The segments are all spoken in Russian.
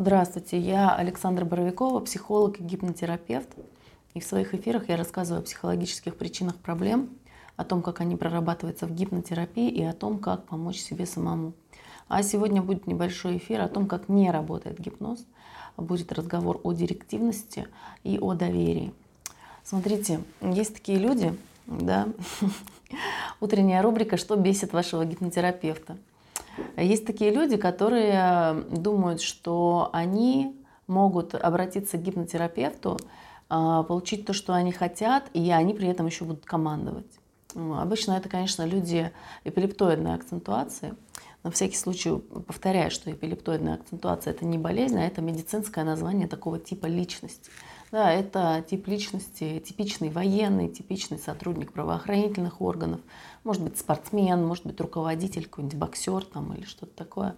Здравствуйте, я Александра Боровикова, психолог и гипнотерапевт. И в своих эфирах я рассказываю о психологических причинах проблем, о том, как они прорабатываются в гипнотерапии и о том, как помочь себе самому. А сегодня будет небольшой эфир о том, как не работает гипноз. Будет разговор о директивности и о доверии. Смотрите, есть такие люди, да, утренняя рубрика «Что бесит вашего гипнотерапевта?». Есть такие люди, которые думают, что они могут обратиться к гипнотерапевту, а, получить то, что они хотят, и они при этом еще будут командовать. Обычно это, конечно, люди эпилептоидной акцентуации. На всякий случай повторяю, что эпилептоидная акцентуация – это не болезнь, а это медицинское название такого типа личности. Да, это тип личности, типичный военный, типичный сотрудник правоохранительных органов, может быть спортсмен, может быть руководитель, какой-нибудь боксер там, или что-то такое,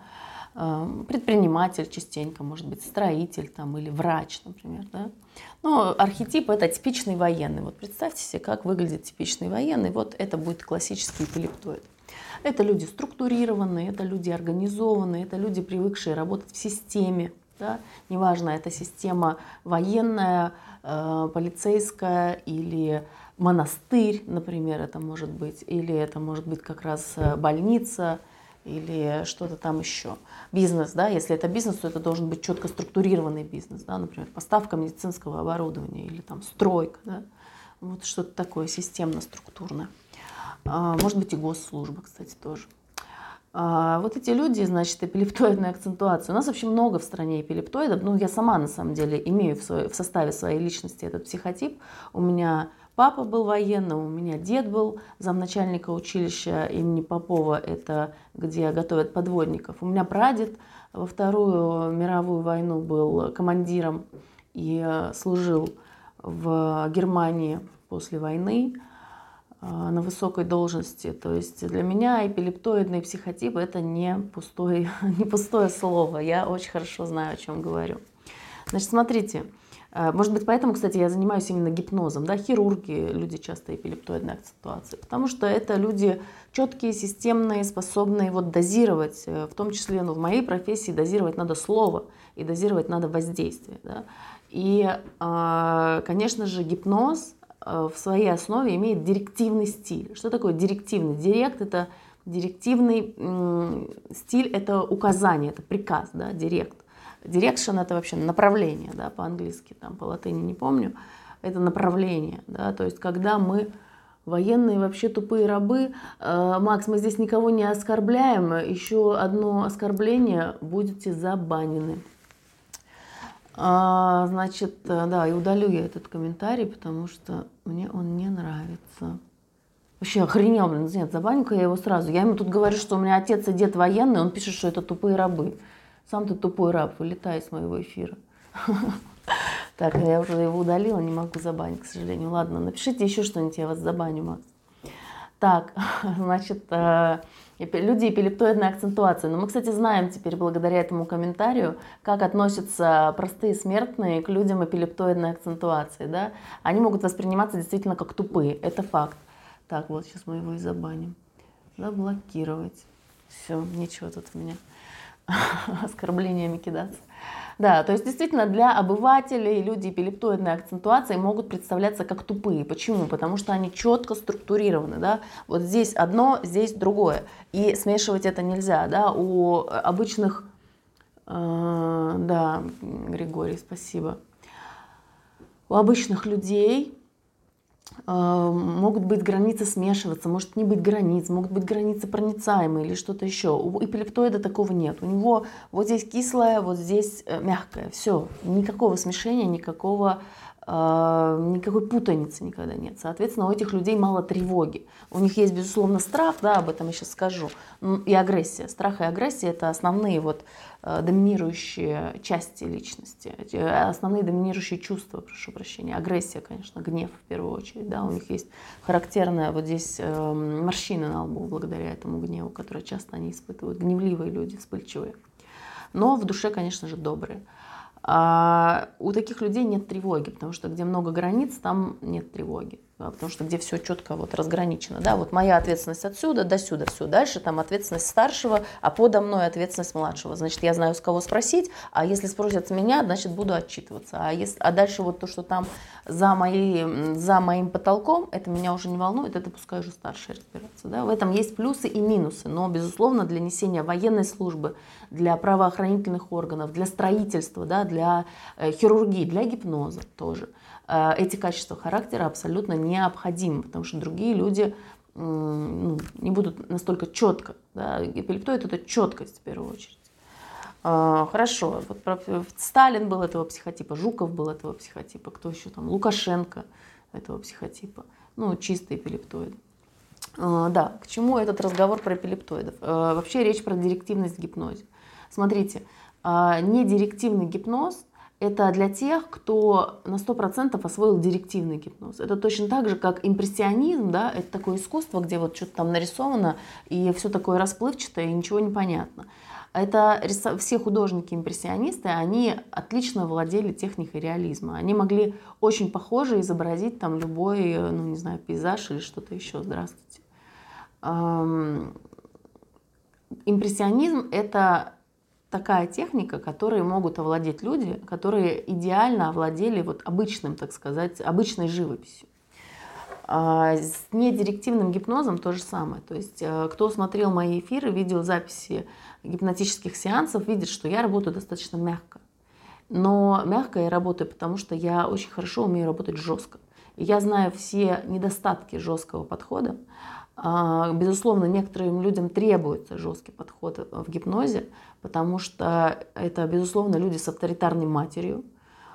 эм, предприниматель частенько, может быть строитель там, или врач, например. Да? Но архетип это типичный военный. Вот представьте себе, как выглядит типичный военный. Вот это будет классический эпилептоид. Это люди структурированные, это люди организованные, это люди, привыкшие работать в системе, да? Неважно, это система военная, э, полицейская или монастырь, например, это может быть, или это может быть как раз э, больница, или что-то там еще. Бизнес, да, если это бизнес, то это должен быть четко структурированный бизнес, да, например, поставка медицинского оборудования или там стройка, да, вот что-то такое системно-структурное. А, может быть и госслужба, кстати, тоже. А, вот эти люди, значит, эпилептоидная акцентуация. У нас вообще много в стране эпилептоидов. Ну, я сама, на самом деле, имею в, свой, в составе своей личности этот психотип. У меня папа был военным, у меня дед был замначальника училища имени Попова, это где готовят подводников. У меня прадед во Вторую мировую войну был командиром и э, служил в Германии после войны. А, на высокой должности. То есть для меня эпилептоидный психотип это не, пустой, не пустое слово. Я очень хорошо знаю, о чем говорю. Значит, смотрите, а, может быть, поэтому, кстати, я занимаюсь именно гипнозом. Да? Хирурги, люди часто эпилептоидной акцентуации. Потому что это люди четкие, системные, способные вот дозировать, э, в том числе ну, в моей профессии дозировать надо слово и дозировать надо воздействие. Да? И, а, конечно же, гипноз Э, в своей основе имеет директивный стиль. Что такое директивный? Директ – это директивный стиль, это указание, это приказ, да, директ. Direction – это вообще направление, да, по-английски, там, по латыни не помню. Это направление, да, то есть когда мы военные вообще тупые рабы. Э, Макс, мы здесь никого не оскорбляем. Еще одно оскорбление, будете забанены. А, значит, э, да, и удалю я этот комментарий, потому что мне он не нравится. Вообще охренел, блин, нет, забаню-ка я его сразу. Я ему тут говорю, что у меня отец и дед военный, он пишет, что это тупые рабы. Сам ты тупой раб, вылетай из моего эфира. Так, я уже его удалила, не могу забанить, к сожалению. Ладно, напишите еще что-нибудь, я вас забаню, Макс. Так, значит, э, люди эпилептоидной акцентуации. Но мы, кстати, знаем теперь благодаря этому комментарию, как относятся простые смертные к людям эпилептоидной акцентуации. Да? Они могут восприниматься действительно как тупые, это факт. Так, вот сейчас мы его и забаним. Заблокировать. Все, ничего тут у меня оскорблениями кидаться. Да, то есть действительно для обывателей люди эпилептоидной акцентуации могут представляться как тупые. Почему? Потому что они четко структурированы. Да? Вот здесь одно, здесь другое. И смешивать это нельзя. Да? У обычных... Э, да, Григорий, спасибо. У обычных людей могут быть границы смешиваться, может не быть границ, могут быть границы проницаемые или что-то еще. У эпилептоида такого нет. У него вот здесь кислое, вот здесь э, мягкое. Все, никакого смешения, никакого а, никакой путаницы никогда нет. Соответственно, у этих людей мало тревоги. У них есть, безусловно, страх, да, об этом я сейчас скажу, и агрессия. Страх и агрессия – это основные вот а, доминирующие части личности, основные доминирующие чувства, прошу прощения. Агрессия, конечно, гнев в первую очередь, да, у них есть характерная вот здесь э, морщина на лбу благодаря этому гневу, который часто они испытывают, гневливые люди, вспыльчивые. Но в душе, конечно же, добрые. А у таких людей нет тревоги, потому что где много границ, там нет тревоги. Потому что где все четко вот разграничено, да, вот моя ответственность отсюда до сюда, все, дальше там ответственность старшего, а подо мной ответственность младшего, значит, я знаю, с кого спросить, а если спросят с меня, значит, буду отчитываться, а, если, а дальше вот то, что там за, моей, за моим потолком, это меня уже не волнует, это пускай уже старшие разбираться, да, в этом есть плюсы и минусы, но, безусловно, для несения военной службы, для правоохранительных органов, для строительства, да, для э, хирургии, для гипноза тоже – эти качества характера абсолютно необходимы, потому что другие люди ну, не будут настолько четко. Да? Эпилептоид – это четкость в первую очередь. А, хорошо, вот Сталин был этого психотипа, Жуков был этого психотипа, кто еще там, Лукашенко этого психотипа, ну, чистый эпилептоид. А, да, к чему этот разговор про эпилептоидов? А, вообще речь про директивность в гипнозе. Смотрите, недирективный гипноз – это для тех, кто на 100% освоил директивный гипноз. Это точно так же, как импрессионизм, да, это такое искусство, где вот что-то там нарисовано, и все такое расплывчатое, и ничего не понятно. Это все художники-импрессионисты, они отлично владели техникой реализма. Они могли очень похоже изобразить там любой, ну не знаю, пейзаж или что-то еще. Здравствуйте. Импрессионизм — это такая техника, которой могут овладеть люди, которые идеально овладели вот обычным, так сказать, обычной живописью. А с недирективным гипнозом то же самое. То есть э, кто смотрел мои эфиры, видеозаписи гипнотических сеансов, видит, что я работаю достаточно мягко. Но мягко я работаю, потому что я очень хорошо умею работать жестко. Я знаю все недостатки жесткого подхода, безусловно, некоторым людям требуется жесткий подход в гипнозе, потому что это, безусловно, люди с авторитарной матерью,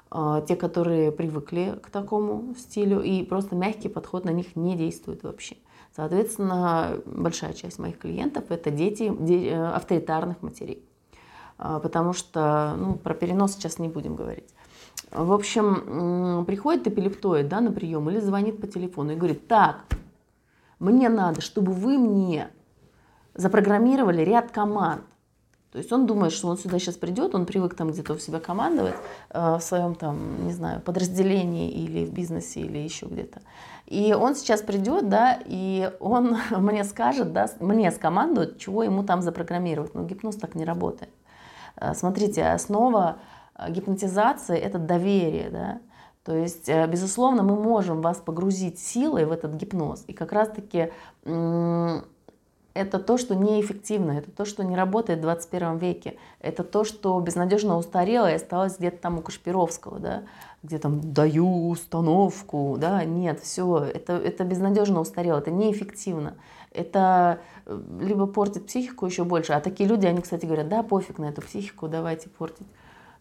а, те, которые привыкли к такому стилю, и просто мягкий подход на них не действует вообще. Соответственно, большая часть моих клиентов – это дети э, авторитарных матерей. А, потому что, ну, про перенос сейчас не будем говорить. В общем, приходит эпилептоид да, на прием или звонит по телефону и говорит, так, мне надо, чтобы вы мне запрограммировали ряд команд. То есть он думает, что он сюда сейчас придет, он привык там где-то у себя командовать э, в своем там, не знаю, подразделении или в бизнесе или еще где-то. И он сейчас придет, да, и он мне скажет, да, мне скомандует, чего ему там запрограммировать. Но гипноз так не работает. Э, смотрите, основа э, гипнотизации – это доверие, да. То есть, э, безусловно, мы можем вас погрузить силой в этот гипноз. И как раз-таки это то, что неэффективно, это то, что не работает в 21 веке, это то, что безнадежно устарело и осталось где-то там у Кашпировского, да, где там даю установку, да, нет, все, это, это безнадежно устарело, это неэффективно, это э, либо портит психику еще больше, а такие люди, они, кстати, говорят, да, пофиг на эту психику, давайте портить.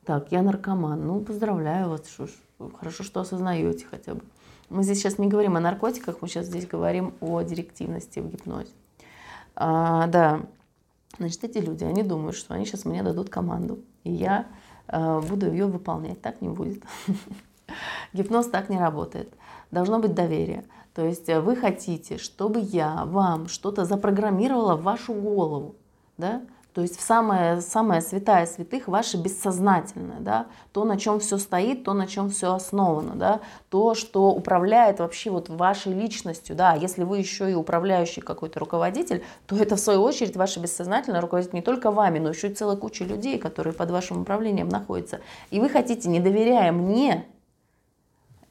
Так, я наркоман, ну, поздравляю вас, что ж, Хорошо, что осознаете хотя бы. Мы здесь сейчас не говорим о наркотиках, мы сейчас здесь говорим о директивности в гипнозе. А, да, значит, эти люди, они думают, что они сейчас мне дадут команду, и я а, буду ее выполнять. Так не будет. Гипноз так не работает. Должно быть доверие. То есть вы хотите, чтобы я вам что-то запрограммировала в вашу голову, да? То есть в самое, самое святая святых ваше бессознательное, да, то, на чем все стоит, то, на чем все основано, да, то, что управляет вообще вот вашей личностью, да, если вы еще и управляющий какой-то руководитель, то это в свою очередь ваше бессознательное руководит не только вами, но еще и целая куча людей, которые под вашим управлением находятся. И вы хотите, не доверяя мне,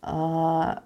а,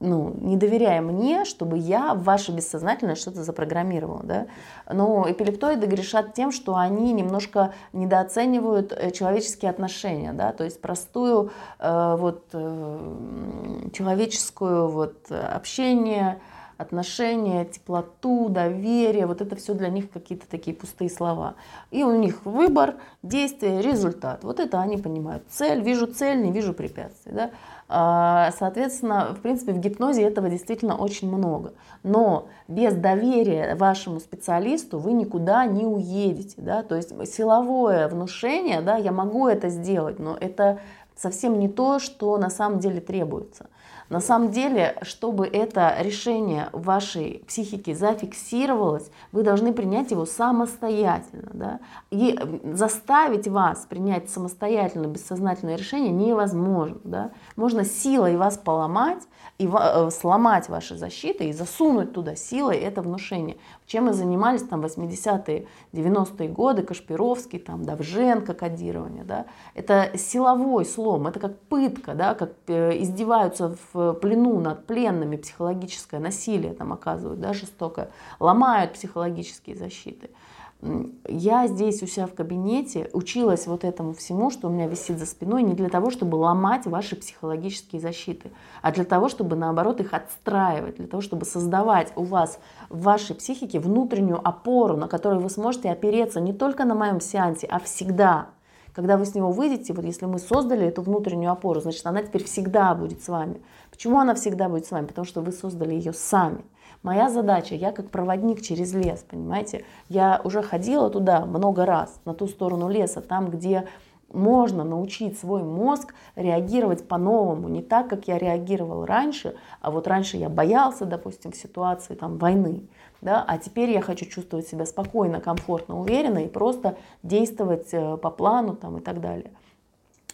ну, не доверяя мне, чтобы я в ваше бессознательное что-то запрограммировала. Да? Но эпилептоиды грешат тем, что они немножко недооценивают э, человеческие отношения, да? то есть простую э, вот, э, человеческую вот, общение, отношения, теплоту, доверие, вот это все для них какие-то такие пустые слова. И у них выбор, действие, результат. Вот это они понимают. Цель, вижу цель, не вижу препятствий. Да? А, соответственно, в принципе, в гипнозе этого действительно очень много. Но без доверия вашему специалисту вы никуда не уедете. Да? То есть силовое внушение, да, я могу это сделать, но это совсем не то, что на самом деле требуется. На самом деле, чтобы это решение вашей психике зафиксировалось, вы должны принять его самостоятельно. Да? И заставить вас принять самостоятельно бессознательное решение невозможно. Да? Можно силой вас поломать, и э, сломать ваши защиты и засунуть туда силой это внушение. Чем мы занимались там 80-е, 90-е годы, Кашпировский, там, Давженко, кодирование. Да? Это силовой слом, это как пытка, да? как э, издеваются в плену над пленными, психологическое насилие там оказывают, да, жестокое, ломают психологические защиты я здесь у себя в кабинете училась вот этому всему, что у меня висит за спиной, не для того, чтобы ломать ваши психологические защиты, а для того, чтобы наоборот их отстраивать, для того, чтобы создавать у вас в вашей психике внутреннюю опору, на которую вы сможете опереться не только на моем сеансе, а всегда. Когда вы с него выйдете, вот если мы создали эту внутреннюю опору, значит, она теперь всегда будет с вами. Почему она всегда будет с вами? Потому что вы создали ее сами. Моя задача, я как проводник через лес, понимаете, я уже ходила туда много раз, на ту сторону леса, там, где можно научить свой мозг реагировать по-новому, не так, как я реагировал раньше, а вот раньше я боялся, допустим, в ситуации там, войны, да, а теперь я хочу чувствовать себя спокойно, комфортно, уверенно и просто действовать э, по плану там, и так далее.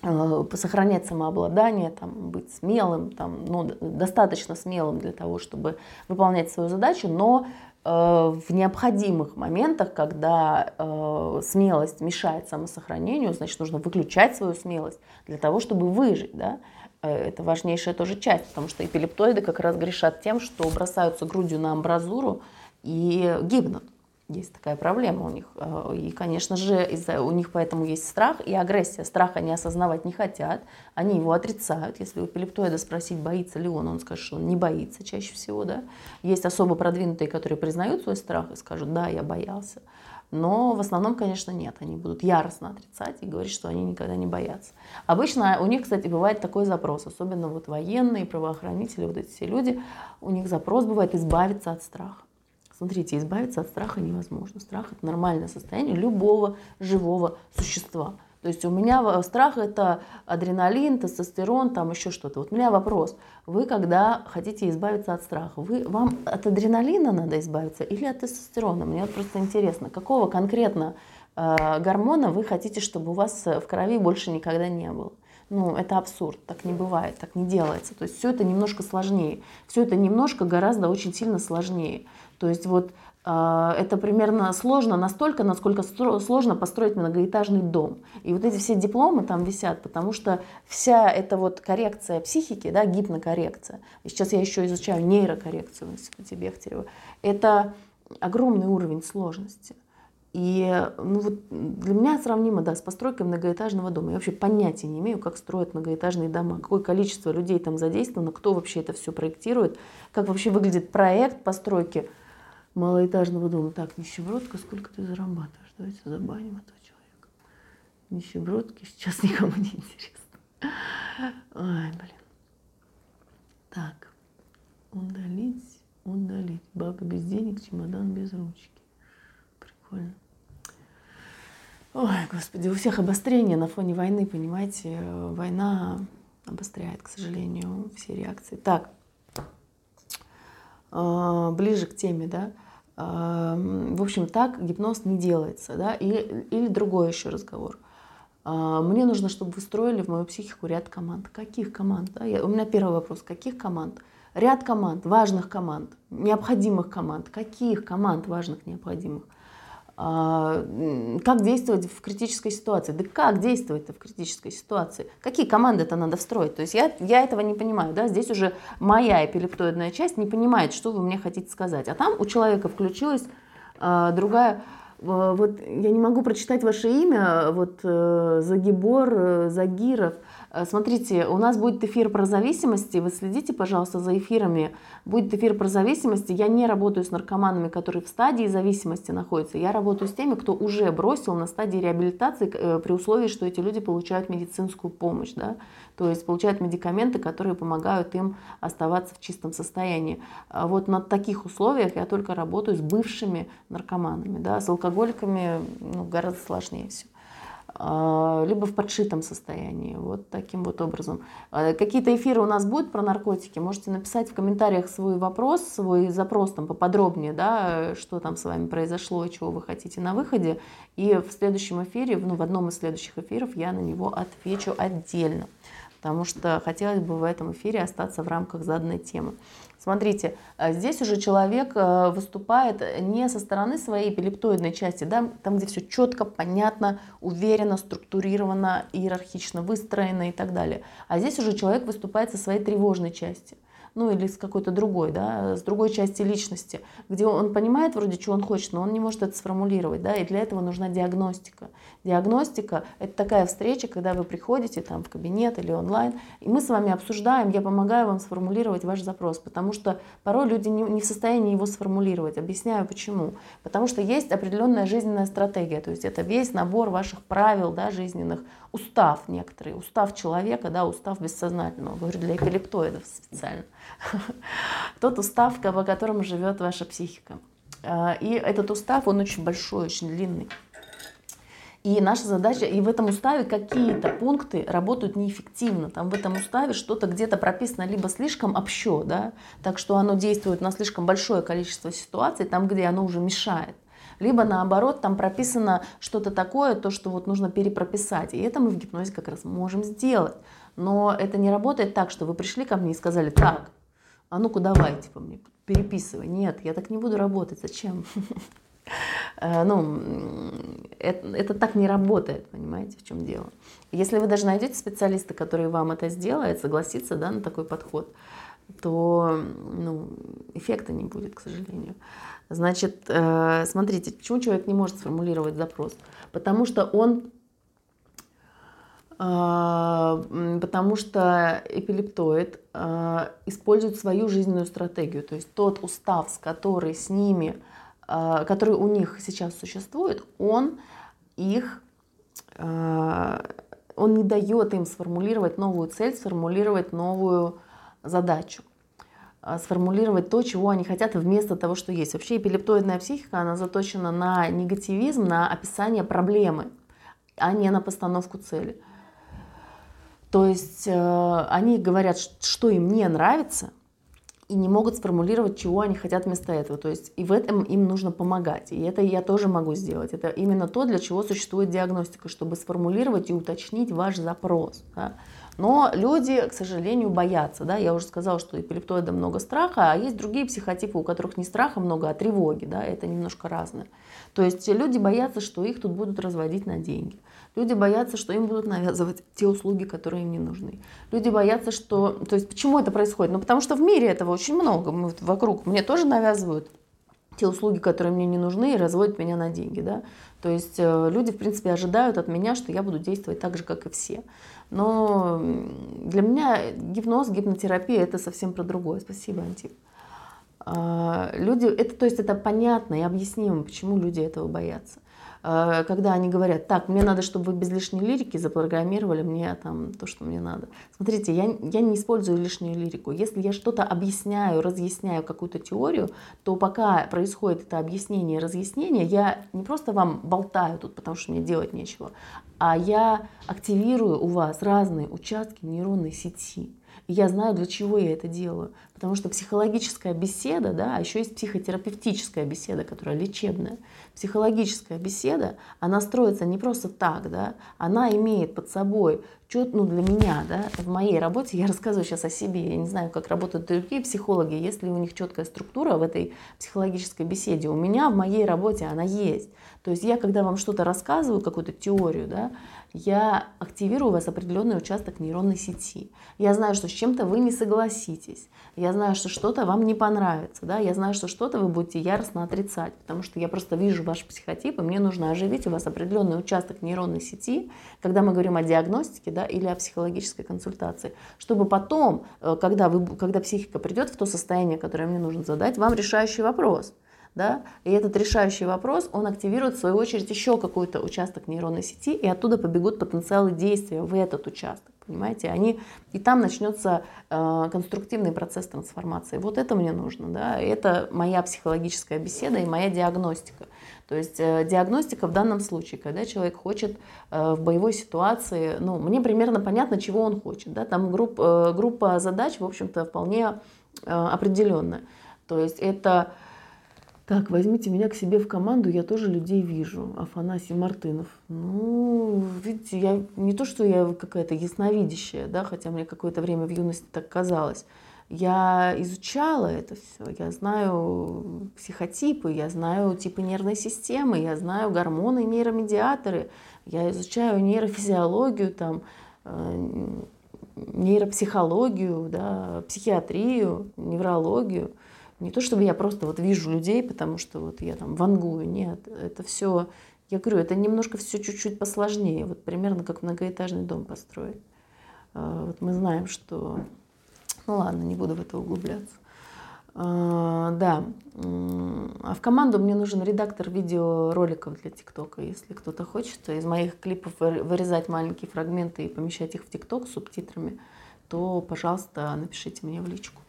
Э, сохранять самообладание, там, быть смелым, там, ну, достаточно смелым для того, чтобы выполнять свою задачу, но э, в необходимых моментах, когда э, смелость мешает самосохранению, значит, нужно выключать свою смелость для того, чтобы выжить. Да? Э, это важнейшая тоже часть, потому что эпилептоиды как раз грешат тем, что бросаются грудью на амбразуру и гибнут. Есть такая проблема у них. Э, и, конечно же, у них поэтому есть страх и агрессия. Страх они осознавать не хотят, они его отрицают. Если у эпилептоида спросить, боится ли он, он скажет, что он не боится чаще всего. Да? Есть особо продвинутые, которые признают свой страх и скажут, да, я боялся. Но в основном, конечно, нет. Они будут яростно отрицать и говорить, что они никогда не боятся. Обычно у них, кстати, бывает такой запрос, особенно вот военные, правоохранители, вот эти все люди, у них запрос бывает избавиться от страха. Смотрите, избавиться от страха невозможно. Страх – это нормальное состояние любого живого существа. То есть у меня страх – это адреналин, тестостерон, там еще что-то. Вот у меня вопрос. Вы, когда хотите избавиться от страха, вы, вам от адреналина надо избавиться или от тестостерона? Мне вот просто интересно, какого конкретно э, гормона вы хотите, чтобы у вас в крови больше никогда не было? Ну, это абсурд, так не бывает, так не делается. То есть все это немножко сложнее. Все это немножко гораздо очень сильно сложнее. То есть вот э, это примерно сложно настолько, насколько сложно построить многоэтажный дом. И вот эти все дипломы там висят, потому что вся эта вот коррекция психики, да, гипнокоррекция, и сейчас я еще изучаю нейрокоррекцию в институте Бехтерева, это огромный уровень сложности. И ну, вот для меня сравнимо да, с постройкой многоэтажного дома. Я вообще понятия не имею, как строят многоэтажные дома, какое количество людей там задействовано, кто вообще это все проектирует, как вообще выглядит проект постройки малоэтажного дома. Так, нищебродка, сколько ты зарабатываешь? Давайте забаним этого человека. Нищебродки сейчас никому не интересно. Ой, блин. Так, удалить, удалить. Баба без денег, чемодан без ручки. Прикольно. Ой, господи, у всех обострение на фоне войны, понимаете? Война обостряет, к сожалению, все реакции. Так, ближе к теме, да, а, в общем, так гипноз не делается, да, или, или другой еще разговор. А, мне нужно, чтобы вы строили в мою психику ряд команд. Каких команд? Да? Я, у меня первый вопрос. Каких команд? Ряд команд, важных команд, необходимых команд. Каких команд важных, необходимых? А, как действовать в критической ситуации. Да как действовать-то в критической ситуации? Какие команды это надо встроить? То есть я, я этого не понимаю. Да? Здесь уже моя эпилептоидная часть не понимает, что вы мне хотите сказать. А там у человека включилась а, другая вот я не могу прочитать ваше имя, вот э, Загибор, э, Загиров. Э, смотрите, у нас будет эфир про зависимости, вы следите, пожалуйста, за эфирами. Будет эфир про зависимости. Я не работаю с наркоманами, которые в стадии зависимости находятся. Я работаю с теми, кто уже бросил на стадии реабилитации при условии, что эти люди получают медицинскую помощь. Да? то есть получают медикаменты, которые помогают им оставаться в чистом состоянии. А вот на таких условиях я только работаю с бывшими наркоманами, да, с алкоголиками ну, гораздо сложнее все. А, либо в подшитом состоянии, вот таким вот образом. А, какие-то эфиры у нас будут про наркотики, можете написать в комментариях свой вопрос, свой запрос там поподробнее, да, что там с вами произошло чего вы хотите на выходе, и в следующем эфире, ну, в одном из следующих эфиров я на него отвечу отдельно, потому что хотелось бы в этом эфире остаться в рамках заданной темы. Смотрите, э, здесь уже человек э, выступает не со стороны своей эпилептоидной части, да, там, где все четко, понятно, уверенно, структурировано, иерархично выстроено и так далее. А здесь уже человек выступает со своей тревожной части – ну или с какой-то другой, да, с другой части личности, где он понимает вроде, что он хочет, но он не может это сформулировать, да, и для этого нужна диагностика. Диагностика – это такая встреча, когда вы приходите там в кабинет или онлайн, и мы с вами обсуждаем, я помогаю вам сформулировать ваш запрос, потому что порой люди не, не в состоянии его сформулировать. Объясняю почему. Потому что есть определенная жизненная стратегия, то есть это весь набор ваших правил да, жизненных, устав некоторый, устав человека, да, устав бессознательного, говорю для эпилептоидов специально. Тот устав, по которому живет ваша психика. А, и этот устав, он очень большой, очень длинный. И наша задача, и в этом уставе какие-то пункты работают неэффективно. Там в этом уставе что-то где-то прописано либо слишком общо, да, так что оно действует на слишком большое количество ситуаций, там, где оно уже мешает. Либо наоборот, там прописано что-то такое, то, что вот нужно перепрописать. И это мы в гипнозе как раз можем сделать. Но это не работает так, что вы пришли ко мне и сказали, так, а ну-ка давай, типа, мне переписывай. Нет, я так не буду работать, зачем? Э, ну, это, это так не работает, понимаете, в чем дело. Если вы даже найдете специалиста, который вам это сделает, согласится да, на такой подход, то ну, эффекта не будет, к сожалению. Значит, э, смотрите, почему человек не может сформулировать запрос? Потому что он э, потому что эпилептоид использует свою жизненную стратегию, то есть тот устав, с который с ними который у них сейчас существует, он их, он не дает им сформулировать новую цель, сформулировать новую задачу сформулировать то, чего они хотят вместо того, что есть. Вообще эпилептоидная психика, она заточена на негативизм, на описание проблемы, а не на постановку цели. То есть э, они говорят, что им не нравится, и не могут сформулировать, чего они хотят вместо этого. То есть и в этом им нужно помогать. И это я тоже могу сделать. Это именно то, для чего существует диагностика, чтобы сформулировать и уточнить ваш запрос. Да. Но люди, к сожалению, боятся. Да? Я уже сказала, что эпилептоида много страха, а есть другие психотипы, у которых не страха много, а тревоги. Да? Это немножко разное. То есть люди боятся, что их тут будут разводить на деньги. Люди боятся, что им будут навязывать те услуги, которые им не нужны. Люди боятся, что... То есть почему это происходит? Ну, потому что в мире этого очень много. Мы вокруг. Мне тоже навязывают те услуги, которые мне не нужны, и разводят меня на деньги. Да? То есть э, люди, в принципе, ожидают от меня, что я буду действовать так же, как и все. Но для меня гипноз, гипнотерапия – это совсем про другое. Спасибо, Антип. А, люди, это, то есть это понятно и объяснимо, почему люди этого боятся. Э, когда они говорят, так, мне надо, чтобы вы без лишней лирики запрограммировали мне там то, что мне надо. Смотрите, я, я не использую лишнюю лирику. Если я что-то объясняю, разъясняю какую-то теорию, то пока происходит это объяснение и разъяснение, я не просто вам болтаю тут, потому что мне делать нечего, а я активирую у вас разные участки нейронной сети. Я знаю, для чего я это делаю. Потому что психологическая беседа, да, а еще есть психотерапевтическая беседа, которая лечебная. Психологическая беседа, она строится не просто так, да, она имеет под собой, ну, для меня, да, в моей работе, я рассказываю сейчас о себе, я не знаю, как работают другие психологи, есть ли у них четкая структура в этой психологической беседе. У меня в моей работе она есть. То есть я, когда вам что-то рассказываю, какую-то теорию, да, я активирую у вас определенный участок нейронной сети. Я знаю, что с чем-то вы не согласитесь. Я знаю, что что-то вам не понравится. Да? Я знаю, что что-то вы будете яростно отрицать, потому что я просто вижу ваш психотип, и мне нужно оживить у вас определенный участок нейронной сети, когда мы говорим о диагностике да, или о психологической консультации, чтобы потом, э, когда, вы, когда психика придет в то состояние, которое мне нужно задать, вам решающий вопрос – да, и этот решающий вопрос, он активирует в свою очередь еще какой-то участок нейронной сети, и оттуда побегут потенциалы действия в этот участок. понимаете? Они, и там начнется э, конструктивный процесс трансформации. Вот это мне нужно, да, это моя психологическая беседа и моя диагностика. То есть э, диагностика в данном случае, когда человек хочет э, в боевой ситуации, ну, мне примерно понятно, чего он хочет, да, там групп, э, группа задач, в общем-то, вполне э, определенная. То есть это так, возьмите меня к себе в команду, я тоже людей вижу. Афанасий Мартынов. Ну, видите, я не то, что я какая-то ясновидящая, да, хотя мне какое-то время в юности так казалось. Я изучала это все, я знаю психотипы, я знаю типы нервной системы, я знаю гормоны, нейромедиаторы, я изучаю нейрофизиологию, там, э, нейропсихологию, да, психиатрию, неврологию. Не то, чтобы я просто вот вижу людей, потому что вот я там вангую, нет, это все, я говорю, это немножко все чуть-чуть посложнее, вот примерно как многоэтажный дом построить. А, вот мы знаем, что, ну ладно, не буду в это углубляться. А, да, а в команду мне нужен редактор видеороликов для ТикТока. Если кто-то хочет из моих клипов вырезать маленькие фрагменты и помещать их в ТикТок с субтитрами, то, пожалуйста, напишите мне в личку.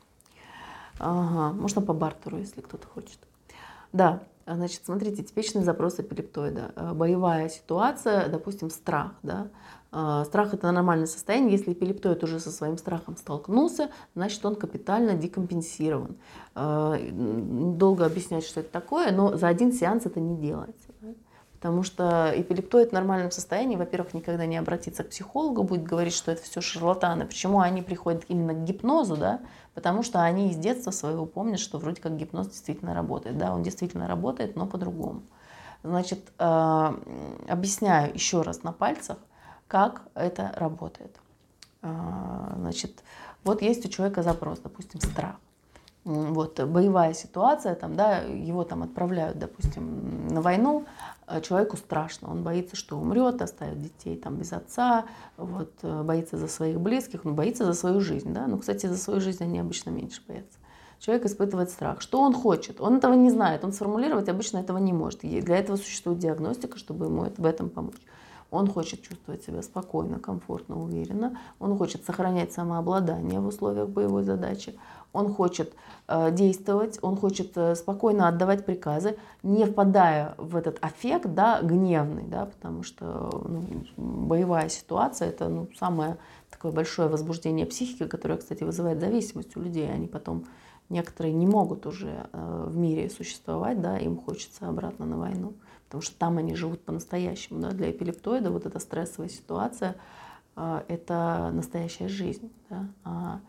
Ага, можно по бартеру, если кто-то хочет. Да, значит, смотрите, типичный запрос эпилептоида. Э, боевая ситуация, допустим, страх, да. Э, страх – это нормальное состояние. Если эпилептоид уже со своим страхом столкнулся, значит, он капитально декомпенсирован. Э, долго объяснять, что это такое, но за один сеанс это не делается. Потому что эпилептоид в нормальном состоянии, во-первых, никогда не обратится к психологу, будет говорить, что это все шарлатаны. Почему они приходят именно к гипнозу, да? Потому что они из детства своего помнят, что вроде как гипноз действительно работает. Да, он действительно работает, но по-другому. Значит, э, объясняю еще раз на пальцах, как это работает. Э, значит, вот есть у человека запрос, допустим, страх вот боевая ситуация, там, да, его там отправляют, допустим, на войну, а человеку страшно, он боится, что умрет, оставит детей там без отца, вот, э, боится за своих близких, ну, боится за свою жизнь, да, ну, кстати, за свою жизнь они обычно меньше боятся. Человек испытывает страх. Что он хочет? Он этого не знает, он сформулировать обычно этого не может. И для этого существует диагностика, чтобы ему в этом помочь. Он хочет чувствовать себя спокойно, комфортно, уверенно. Он хочет сохранять самообладание в условиях боевой задачи он хочет э, действовать, он хочет э, спокойно отдавать приказы, не впадая в этот аффект, да, гневный, да, потому что ну, боевая ситуация это ну, самое такое большое возбуждение психики, которое, кстати, вызывает зависимость у людей. Они потом некоторые не могут уже э, в мире существовать, да, им хочется обратно на войну, потому что там они живут по-настоящему. Да. Для эпилептоида вот эта стрессовая ситуация это настоящая жизнь. Да. А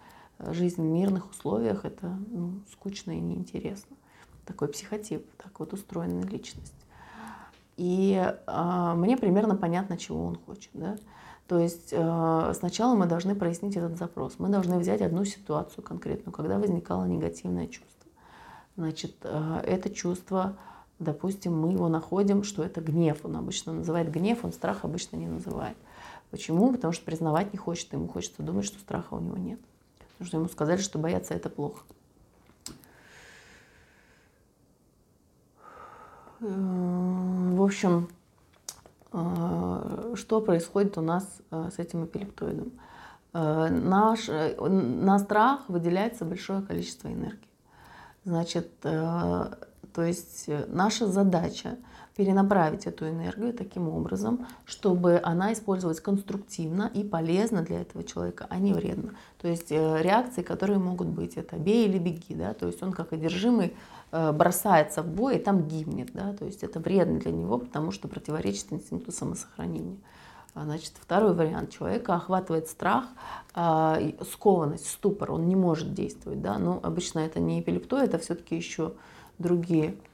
жизнь в мирных условиях это ну, скучно и неинтересно. Такой психотип, так вот устроена личность. И э, мне примерно понятно, чего он хочет. Да? То есть э, сначала мы должны прояснить этот запрос. Мы должны взять одну ситуацию конкретную, когда возникало негативное чувство. Значит, э, это чувство, допустим, мы его находим, что это гнев. Он обычно называет гнев, он страх обычно не называет. Почему? Потому что признавать не хочет, ему хочется думать, что страха у него нет. Потому что ему сказали, что бояться это плохо. Э, в общем, э, что происходит у нас э, с этим эпилептоидом? Наш, на страх выделяется большое количество энергии. Значит, то есть наша задача перенаправить эту энергию таким образом, чтобы она использовалась конструктивно и полезно для этого человека, а не вредно. То есть э, реакции, которые могут быть, это бей или беги, да, то есть он как одержимый э, бросается в бой и там гибнет, да, то есть это вредно для него, потому что противоречит инстинкту самосохранения. А, значит, второй вариант человека охватывает страх, а, скованность, ступор, он не может действовать, да, но обычно это не эпилептоид, это все-таки еще другие а,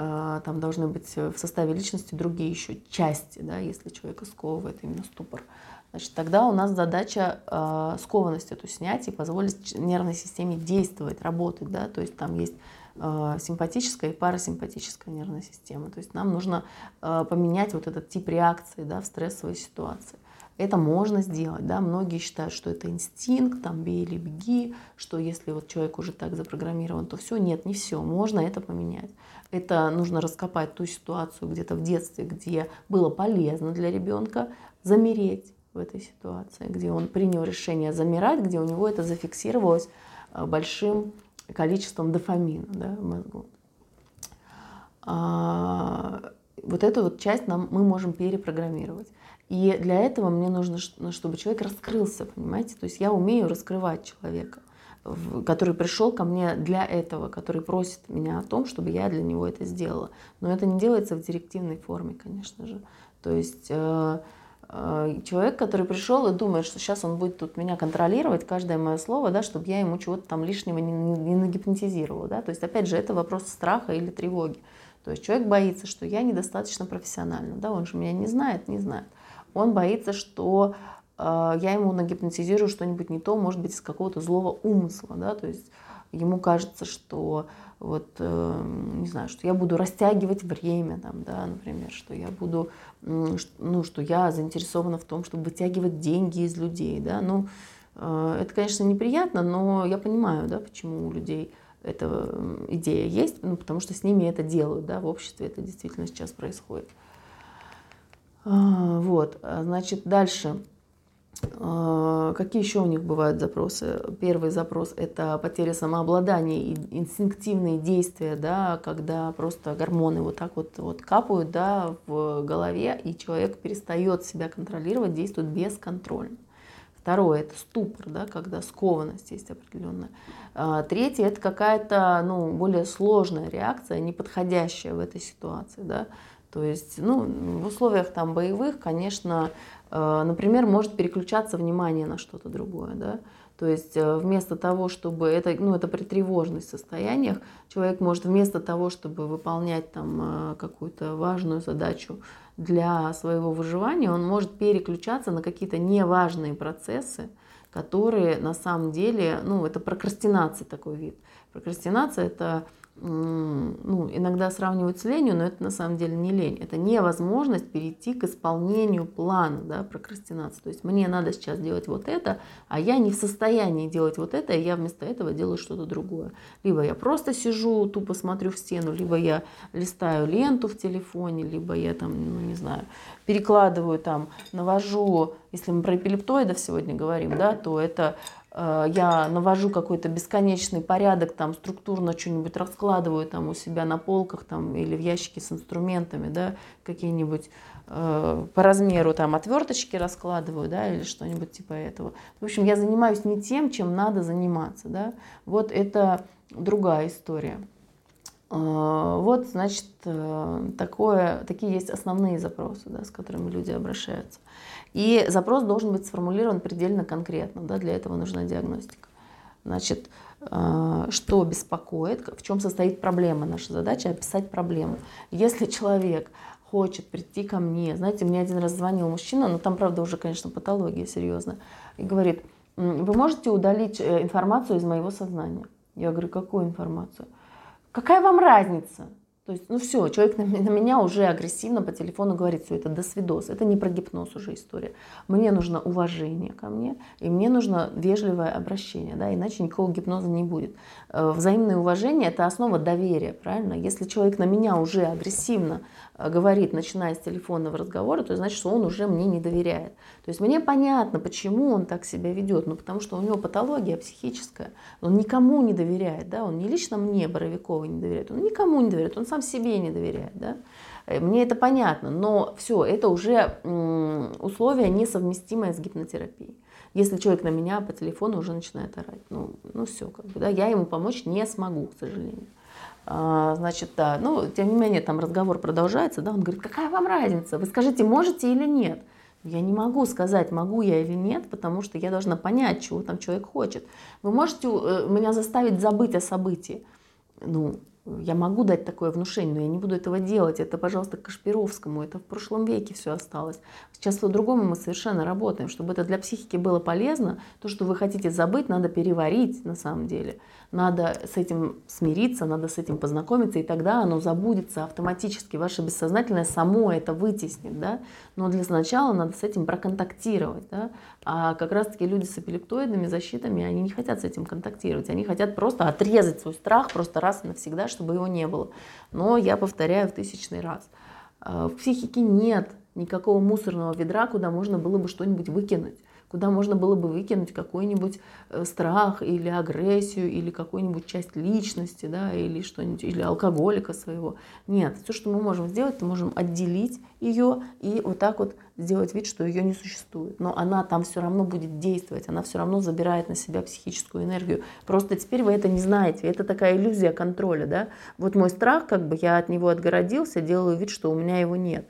там должны быть в составе личности другие еще части, да, если человека сковывает именно ступор. Значит, тогда у нас задача э, скованность эту снять и позволить нервной системе действовать, работать. Да? То есть там есть э, симпатическая и парасимпатическая нервная система. То есть нам нужно э, поменять вот этот тип реакции да, в стрессовой ситуации. Это можно сделать, да, многие считают, что это инстинкт, там, бей или беги, что если вот человек уже так запрограммирован, то все, нет, не все, можно это поменять. Это нужно раскопать ту ситуацию где-то в детстве, где было полезно для ребенка замереть, в этой ситуации, где он принял решение замирать, где у него это зафиксировалось э, большим количеством дофамина да, в мозгу. А, вот эту вот часть нам, мы можем перепрограммировать. И для этого мне нужно, ну, чтобы человек раскрылся, понимаете? То есть я умею раскрывать человека, который пришел ко мне для этого, который просит меня о том, чтобы я для него это сделала. Но это не делается в директивной форме, конечно же. То есть э, э, человек, который пришел и думает, что сейчас он будет тут меня контролировать, каждое мое слово, да, чтобы я ему чего-то там лишнего не, не, нагипнотизировала. Да? То есть, опять же, это вопрос страха или тревоги. То есть человек боится, что я недостаточно профессиональна, да, он же меня не знает, не знает. Он боится, что я ему нагипнотизирую что-нибудь не то, может быть, из какого-то злого умысла, да, то есть ему кажется, что вот, э, не знаю, что я буду растягивать время, там, да, например, что я буду, ну, что я заинтересована в том, чтобы вытягивать деньги из людей, да, ну, э, это, конечно, неприятно, но я понимаю, да, почему у людей эта идея есть, ну, потому что с ними это делают, да, в обществе это действительно сейчас происходит. А, вот, а, значит, дальше. А, какие еще у них бывают запросы? Первый запрос – это потеря самообладания и инстинктивные действия, да, когда просто гормоны вот так вот, вот капают да, в голове, и человек перестает себя контролировать, действует бесконтрольно. Второе – это ступор, да, когда скованность есть определенная. А, третье – это какая-то ну, более сложная реакция, не подходящая в этой ситуации. Да. То есть ну, в условиях там, боевых, конечно, например, может переключаться внимание на что-то другое. Да. То есть э, вместо того, чтобы это, ну, это при тревожных состояниях, человек может вместо того, чтобы выполнять там э, какую-то важную задачу для своего выживания, он может переключаться на какие-то неважные процессы, которые на самом деле, ну, это прокрастинация такой вид. Прокрастинация это ну, иногда сравнивают с ленью, но это на самом деле не лень. Это невозможность перейти к исполнению плана, да, прокрастинация. То есть мне надо сейчас делать вот это, а я не в состоянии делать вот это, и я вместо этого делаю что-то другое. Либо я просто сижу, тупо смотрю в стену, либо я листаю ленту в телефоне, либо я там, ну не знаю, перекладываю там, навожу, если мы про эпилептоидов сегодня говорим, да, то это я навожу какой-то бесконечный порядок, там структурно что-нибудь раскладываю там у себя на полках там, или в ящике с инструментами, да, какие-нибудь э, по размеру там отверточки раскладываю, да, или что-нибудь типа этого. В общем, я занимаюсь не тем, чем надо заниматься, да. Вот это другая история. Э, вот, значит, э, такое, такие есть основные запросы, да, с которыми люди обращаются. И запрос должен быть сформулирован предельно конкретно. Да, для этого нужна диагностика. Значит, э, что беспокоит, в чем состоит проблема. Наша задача описать проблему. Если человек хочет прийти ко мне, знаете, мне один раз звонил мужчина, но там, правда, уже, конечно, патология серьезная, и говорит, вы можете удалить э, информацию из моего сознания? Я говорю, какую информацию? Какая вам разница? То есть, ну все, человек на, на меня уже агрессивно по телефону говорит, все это до свидос. Это не про гипноз уже история. Мне нужно уважение ко мне, и мне нужно вежливое обращение, да, иначе никакого гипноза не будет. Э, взаимное уважение – это основа доверия, правильно? Если человек на меня уже агрессивно э, говорит, начиная с телефонного разговора, то значит, что он уже мне не доверяет. То есть мне понятно, почему он так себя ведет, ну потому что у него патология психическая, он никому не доверяет, да, он не лично мне, Боровиковой, не доверяет, он никому не доверяет, он сам себе не доверяет, да. Э, мне это понятно, но все, это уже условия несовместимые с гипнотерапией. Если человек на меня по телефону уже начинает орать, ну, ну все, как бы, да, я ему помочь не смогу, к сожалению. А, значит, да, ну, тем не менее, там разговор продолжается, да, он говорит, какая вам разница, вы скажите, можете или нет. Я не могу сказать, могу я или нет, потому что я должна понять, чего там человек хочет. Вы можете э, меня заставить забыть о событии. Ну, я могу дать такое внушение, но я не буду этого делать. Это, пожалуйста, к Кашпировскому. Это в прошлом веке все осталось. Сейчас по-другому мы совершенно работаем. Чтобы это для психики было полезно, то, что вы хотите забыть, надо переварить на самом деле. Надо с этим смириться, надо с этим познакомиться, и тогда оно забудется автоматически. Ваше бессознательное само это вытеснит. Да? Но для начала надо с этим проконтактировать. Да? А как раз-таки люди с эпилептоидными защитами, они не хотят с этим контактировать. Они хотят просто отрезать свой страх просто раз и навсегда, чтобы его не было. Но я повторяю в тысячный раз. Э, в психике нет никакого мусорного ведра, куда можно было бы что-нибудь выкинуть куда можно было бы выкинуть какой-нибудь э, страх или агрессию, или какую-нибудь часть личности, да, или что-нибудь, или алкоголика своего. Нет, все, что мы можем сделать, мы можем отделить ее и вот так вот сделать вид, что ее не существует. Но она там все равно будет действовать, она все равно забирает на себя психическую энергию. Просто теперь вы это не знаете, это такая иллюзия контроля, да. Вот мой страх, как бы я от него отгородился, делаю вид, что у меня его нет.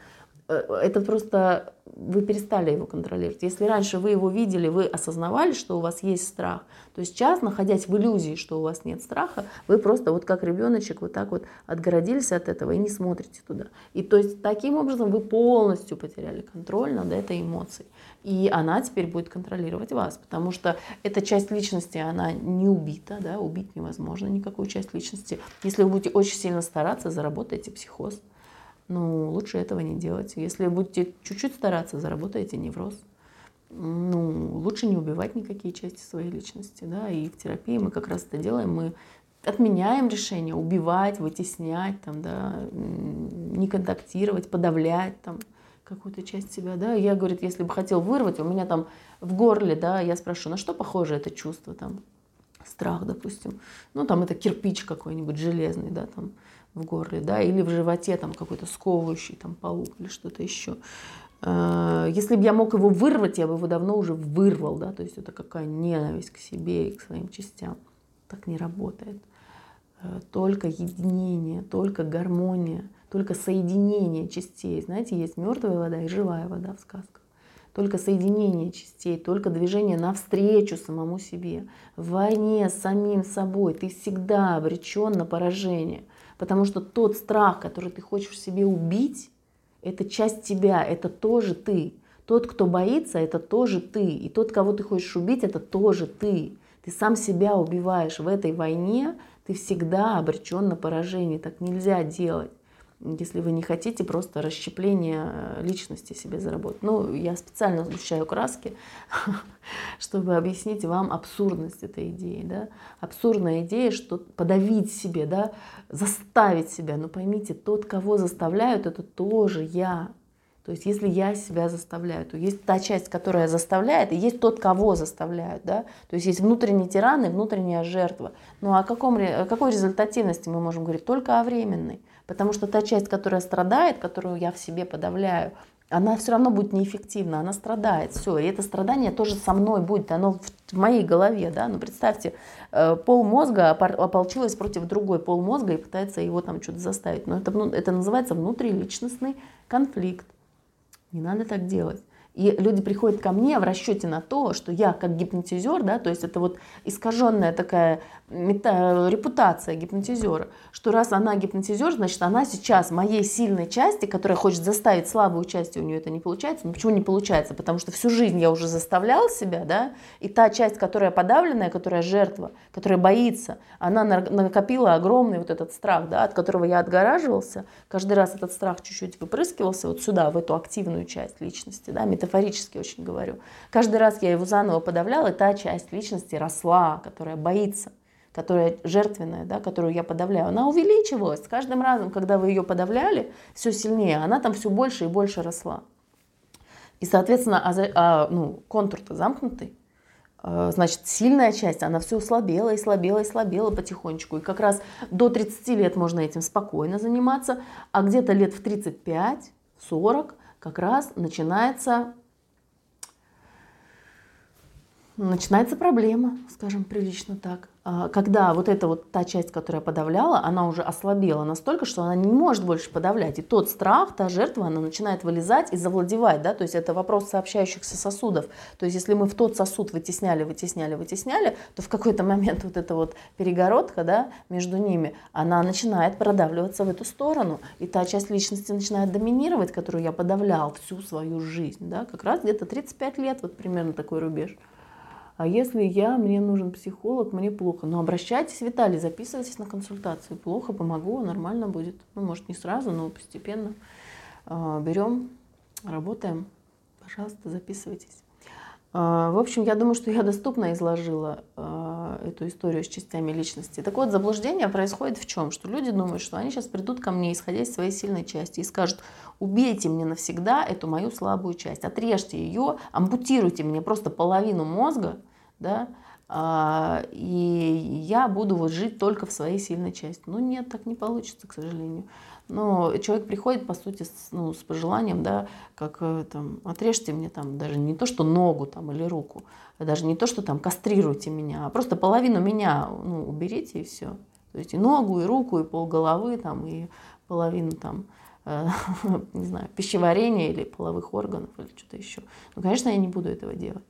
Э, это просто вы перестали его контролировать. Если раньше вы его видели, вы осознавали, что у вас есть страх, то сейчас, находясь в иллюзии, что у вас нет страха, вы просто вот как ребеночек вот так вот отгородились от этого и не смотрите туда. И то есть таким образом вы полностью потеряли контроль над этой эмоцией. И она теперь будет контролировать вас, потому что эта часть личности, она не убита, да, убить невозможно никакую часть личности. Если вы будете очень сильно стараться, заработаете психоз. Ну, лучше этого не делать. Если будете чуть-чуть стараться, заработаете невроз. Ну, лучше не убивать никакие части своей личности. Да? И в терапии мы как раз это делаем. Мы отменяем решение убивать, вытеснять, там, да, не контактировать, подавлять там, какую-то часть себя. Да? Я, говорит, если бы хотел вырвать, у меня там в горле, да, я спрашиваю, на что похоже это чувство? Там, страх, допустим. Ну, там это кирпич какой-нибудь железный, да, там в горле, да, или в животе там какой-то сковывающий там паук или что-то еще. Э, если бы я мог его вырвать, я бы его давно уже вырвал, да, то есть это какая ненависть к себе и к своим частям. Так не работает. Э, только единение, только гармония, только соединение частей. Знаете, есть мертвая вода и живая вода в сказках. Только соединение частей, только движение навстречу самому себе. В войне с самим собой ты всегда обречен на поражение. Потому что тот страх, который ты хочешь себе убить, это часть тебя, это тоже ты. Тот, кто боится, это тоже ты. И тот, кого ты хочешь убить, это тоже ты. Ты сам себя убиваешь в этой войне, ты всегда обречен на поражение. Так нельзя делать если вы не хотите просто расщепление э, личности себе заработать. Ну, я специально сгущаю краски, чтобы объяснить вам абсурдность этой идеи. Да? Абсурдная идея, что подавить себе, да, заставить себя. Но поймите, тот, кого заставляют, это тоже я. То есть если я себя заставляю, то есть та часть, которая заставляет, и есть тот, кого заставляют. Да? То есть есть внутренний тиран и внутренняя жертва. Ну о, каком, о какой результативности мы можем говорить? Только о временной. Потому что та часть, которая страдает, которую я в себе подавляю, она все равно будет неэффективна, она страдает, все. И это страдание тоже со мной будет, оно в, моей голове, да. Ну, представьте, э, пол мозга ополчилось против другой пол мозга и пытается его там что-то заставить. Но это, ну, это называется внутриличностный конфликт. Не надо так делать. И люди приходят ко мне в расчете на то, что я как гипнотизер, да, то есть это вот искаженная такая репутация гипнотизера, что раз она гипнотизер, значит она сейчас моей сильной части, которая хочет заставить слабую часть, у нее это не получается. Ну почему не получается? Потому что всю жизнь я уже заставлял себя, да, и та часть, которая подавленная, которая жертва, которая боится, она накопила огромный вот этот страх, да, от которого я отгораживался. Каждый раз этот страх чуть-чуть выпрыскивался вот сюда, в эту активную часть личности, да, метафорически очень говорю. Каждый раз я его заново подавляла, и та часть личности росла, которая боится которая жертвенная, да, которую я подавляю, она увеличивалась. С каждым разом, когда вы ее подавляли, все сильнее, она там все больше и больше росла. И, соответственно, а, а, ну, контур-то замкнутый. А, значит, сильная часть, она все слабела и слабела и слабела потихонечку. И как раз до 30 лет можно этим спокойно заниматься, а где-то лет в 35-40 как раз начинается начинается проблема, скажем прилично так. А, когда вот эта вот та часть, которая подавляла, она уже ослабела настолько, что она не может больше подавлять. И тот страх, та жертва, она начинает вылезать и завладевать. Да? То есть это вопрос сообщающихся сосудов. То есть если мы в тот сосуд вытесняли, вытесняли, вытесняли, то в какой-то момент вот эта вот перегородка да, между ними, она начинает продавливаться в эту сторону. И та часть личности начинает доминировать, которую я подавлял всю свою жизнь. Да? Как раз где-то 35 лет, вот примерно такой рубеж. А если я, мне нужен психолог, мне плохо. Ну, обращайтесь, Виталий, записывайтесь на консультацию. Плохо, помогу, нормально будет. Ну, может, не сразу, но постепенно. А, берем, работаем. Пожалуйста, записывайтесь. А, в общем, я думаю, что я доступно изложила э, эту историю с частями личности. Так вот, заблуждение происходит в чем? Что люди думают, что они сейчас придут ко мне, исходя из своей сильной части, и скажут, убейте мне навсегда эту мою слабую часть, отрежьте ее, ампутируйте мне просто половину мозга, да, а, и я буду вот жить только в своей сильной части. Ну нет, так не получится, к сожалению. Но человек приходит, по сути, с, ну, с пожеланием, да, как э, там, отрежьте мне там даже не то, что ногу там или руку, а даже не то, что там кастрируйте меня, а просто половину меня ну, уберите и все. То есть и ногу, и руку, и полголовы, там, и половину там, э, не знаю, пищеварения или половых органов или что-то еще. Ну, конечно, я не буду этого делать.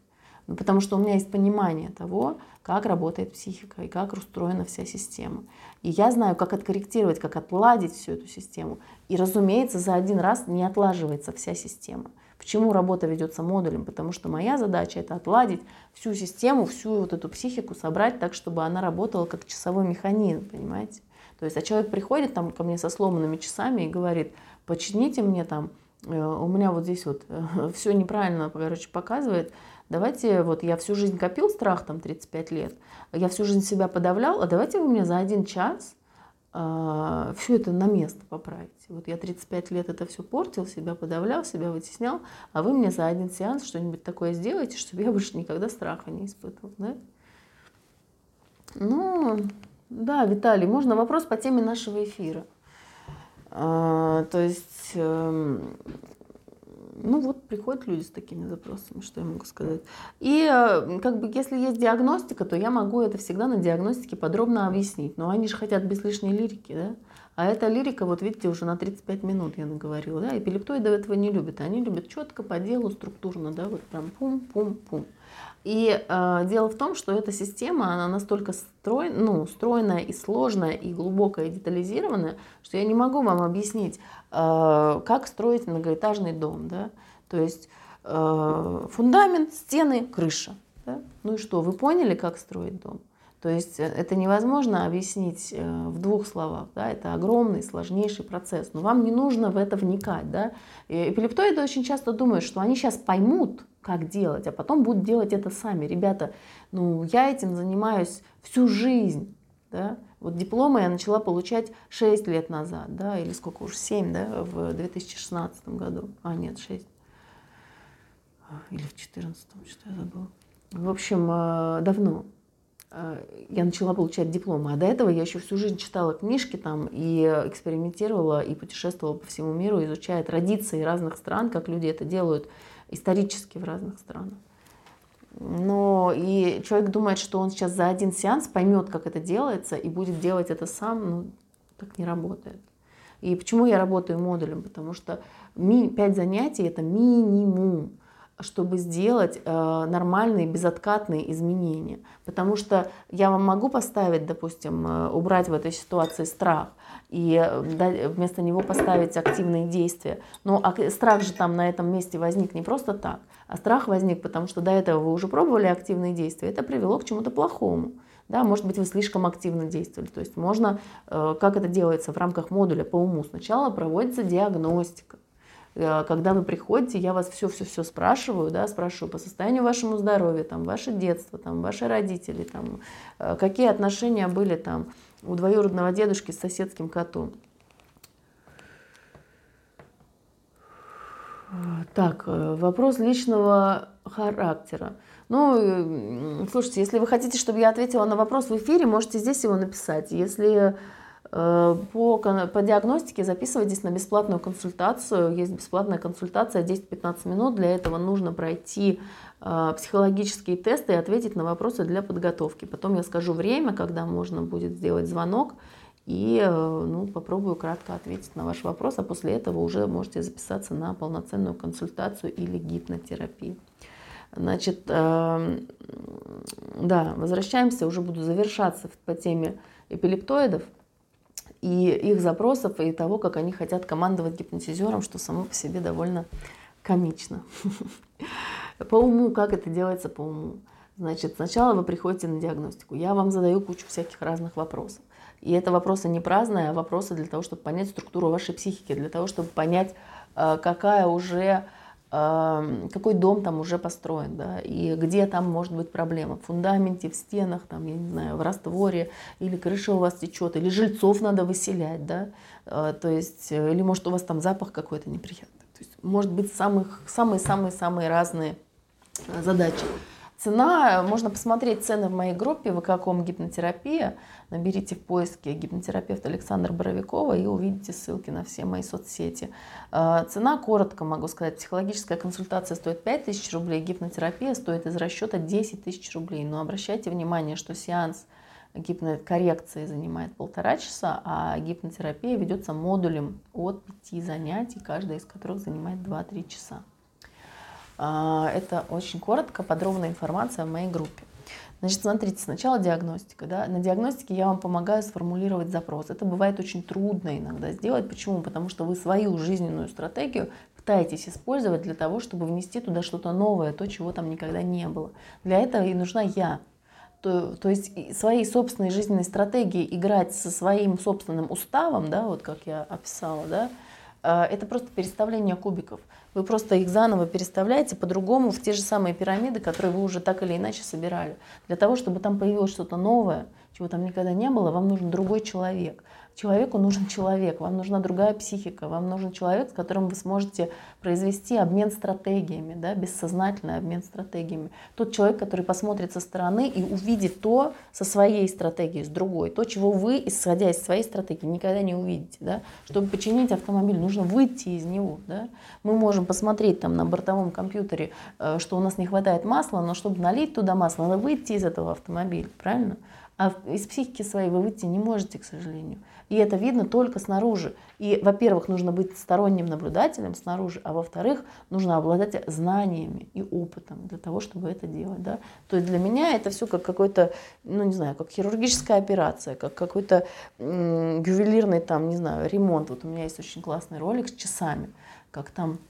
Ну, потому что у меня есть понимание того, как работает психика и как устроена вся система. И я знаю, как откорректировать, как отладить всю эту систему. И, разумеется, за один раз не отлаживается вся система. Почему работа ведется модулем? Потому что моя задача это отладить всю систему, всю вот эту психику, собрать так, чтобы она работала как часовой механизм, понимаете? То есть, а человек приходит там ко мне со сломанными часами и говорит, почините мне там, э, у меня вот здесь вот все неправильно, короче, показывает, Давайте, вот я всю жизнь копил страх, там 35 лет, я всю жизнь себя подавлял, а давайте вы мне за один час э, а, все это на место поправите. Вот я 35 лет это все портил, себя подавлял, себя вытеснял, а вы мне за один сеанс что-нибудь такое сделаете, чтобы я больше никогда страха не испытывал. Да? Ну, да, Виталий, можно вопрос по теме нашего эфира. А, то есть э, ну вот приходят люди с такими запросами, что я могу сказать. И э, как бы если есть диагностика, то я могу это всегда на диагностике подробно объяснить. Но они же хотят без лишней лирики, да? А эта лирика, вот видите, уже на 35 минут я наговорила, да, эпилептоиды этого не любят. Они любят четко, по делу, структурно, да, вот прям пум-пум-пум. И э, дело в том, что эта система, она настолько строй, ну, стройная и сложная, и глубокая, и детализированная, что я не могу вам объяснить, э, как строить многоэтажный дом. Да? То есть э, фундамент, стены, крыша. Да? Ну и что, вы поняли, как строить дом? То есть э, это невозможно объяснить э, в двух словах. Да? Это огромный, сложнейший процесс. Но вам не нужно в это вникать. Да? Эпилептоиды очень часто думают, что они сейчас поймут, как делать, а потом будут делать это сами. Ребята, ну я этим занимаюсь всю жизнь, да, вот дипломы я начала получать 6 лет назад, да, или сколько уж, 7, да, в 2016 году, а нет, 6, или в 2014, что я забыла. В общем, э, давно я начала получать дипломы. А до этого я еще всю жизнь читала книжки там и экспериментировала и путешествовала по всему миру, изучая традиции разных стран, как люди это делают исторически в разных странах. Но и человек думает, что он сейчас за один сеанс поймет, как это делается, и будет делать это сам, ну, так не работает. И почему я работаю модулем? Потому что 5 занятий это минимум чтобы сделать э, нормальные безоткатные изменения. Потому что я вам могу поставить, допустим, э, убрать в этой ситуации страх, и э, вместо него поставить активные действия. Но страх же там на этом месте возник не просто так, а страх возник, потому что до этого вы уже пробовали активные действия, это привело к чему-то плохому. Да, может быть, вы слишком активно действовали. То есть можно, как это делается в рамках модуля по уму, сначала проводится диагностика. Э, когда вы приходите, я вас все-все-все спрашиваю, да, спрашиваю по состоянию вашему здоровья, там, ваше детство, там, ваши родители, там, какие отношения были там, у двоюродного дедушки с соседским котом. Так, э, вопрос личного характера. Ну, слушайте, если вы хотите, чтобы я ответила на вопрос в эфире, можете здесь его написать. Если э, по, по диагностике записывайтесь на бесплатную консультацию. Есть бесплатная консультация 10-15 минут. Для этого нужно пройти а, психологические тесты и ответить на вопросы для подготовки. Потом я скажу время, когда можно будет сделать звонок и э, ну, попробую кратко ответить на ваш вопрос, а после этого уже можете записаться на полноценную консультацию или гипнотерапию. Значит, эм, да, возвращаемся, уже буду завершаться по теме эпилептоидов и их запросов, и того, как они хотят командовать гипнотизером, что само по себе довольно комично. По уму, как это делается по уму? Значит, сначала вы приходите на диагностику. Я вам задаю кучу всяких разных вопросов. И это вопросы не праздные, а вопросы для того, чтобы понять структуру вашей психики, для того, чтобы понять, э, какая уже какой дом там уже построен, да, и где там может быть проблема. В фундаменте, в стенах, там, я не знаю, в растворе, или крыша у вас течет, или жильцов надо выселять, да, а, то есть, э, или может у вас там запах какой-то неприятный. То есть, может быть самые-самые-самые разные э, задачи. Цена, можно посмотреть цены в моей группе ВККом гипнотерапия. Наберите в поиске гипнотерапевт Александр Боровикова и увидите ссылки на все мои соцсети. А, цена, коротко могу сказать, психологическая консультация стоит 5000 рублей, гипнотерапия стоит из расчета 10 тысяч рублей. Но обращайте внимание, что сеанс гипнокоррекции занимает полтора часа, а гипнотерапия ведется модулем от пяти занятий, каждая из которых занимает 2-3 часа. А, это очень коротко, подробная информация в моей группе. Значит, смотрите, сначала диагностика. Да? На диагностике я вам помогаю сформулировать запрос. Это бывает очень трудно иногда сделать. Почему? Потому что вы свою жизненную стратегию пытаетесь использовать для того, чтобы внести туда что-то новое, то, чего там никогда не было. Для этого и нужна я. То, то есть своей собственной жизненной стратегией играть со своим собственным уставом, да, вот как я описала, да, это просто переставление кубиков. Вы просто их заново переставляете по-другому в те же самые пирамиды, которые вы уже так или иначе собирали. Для того, чтобы там появилось что-то новое, чего там никогда не было, вам нужен другой человек. Человеку нужен человек, вам нужна другая психика, вам нужен человек, с которым вы сможете произвести обмен стратегиями, да, бессознательный обмен стратегиями. Тот человек, который посмотрит со стороны и увидит то со своей стратегией, с другой, то, чего вы, исходя из своей стратегии, никогда не увидите. Да. Чтобы починить автомобиль, нужно выйти из него. Да. Мы можем посмотреть там на бортовом компьютере, э, что у нас не хватает масла, но чтобы налить туда масло, надо выйти из этого автомобиля, правильно? А из психики своей вы выйти не можете, к сожалению. И это видно только снаружи. И, во-первых, нужно быть сторонним наблюдателем снаружи, а во-вторых, нужно обладать знаниями и опытом для того, чтобы это делать. Да? То есть для меня это все как какой-то, ну не знаю, как хирургическая операция, как какой-то ювелирный там, не знаю, ремонт. Вот у меня есть очень классный ролик с часами, как там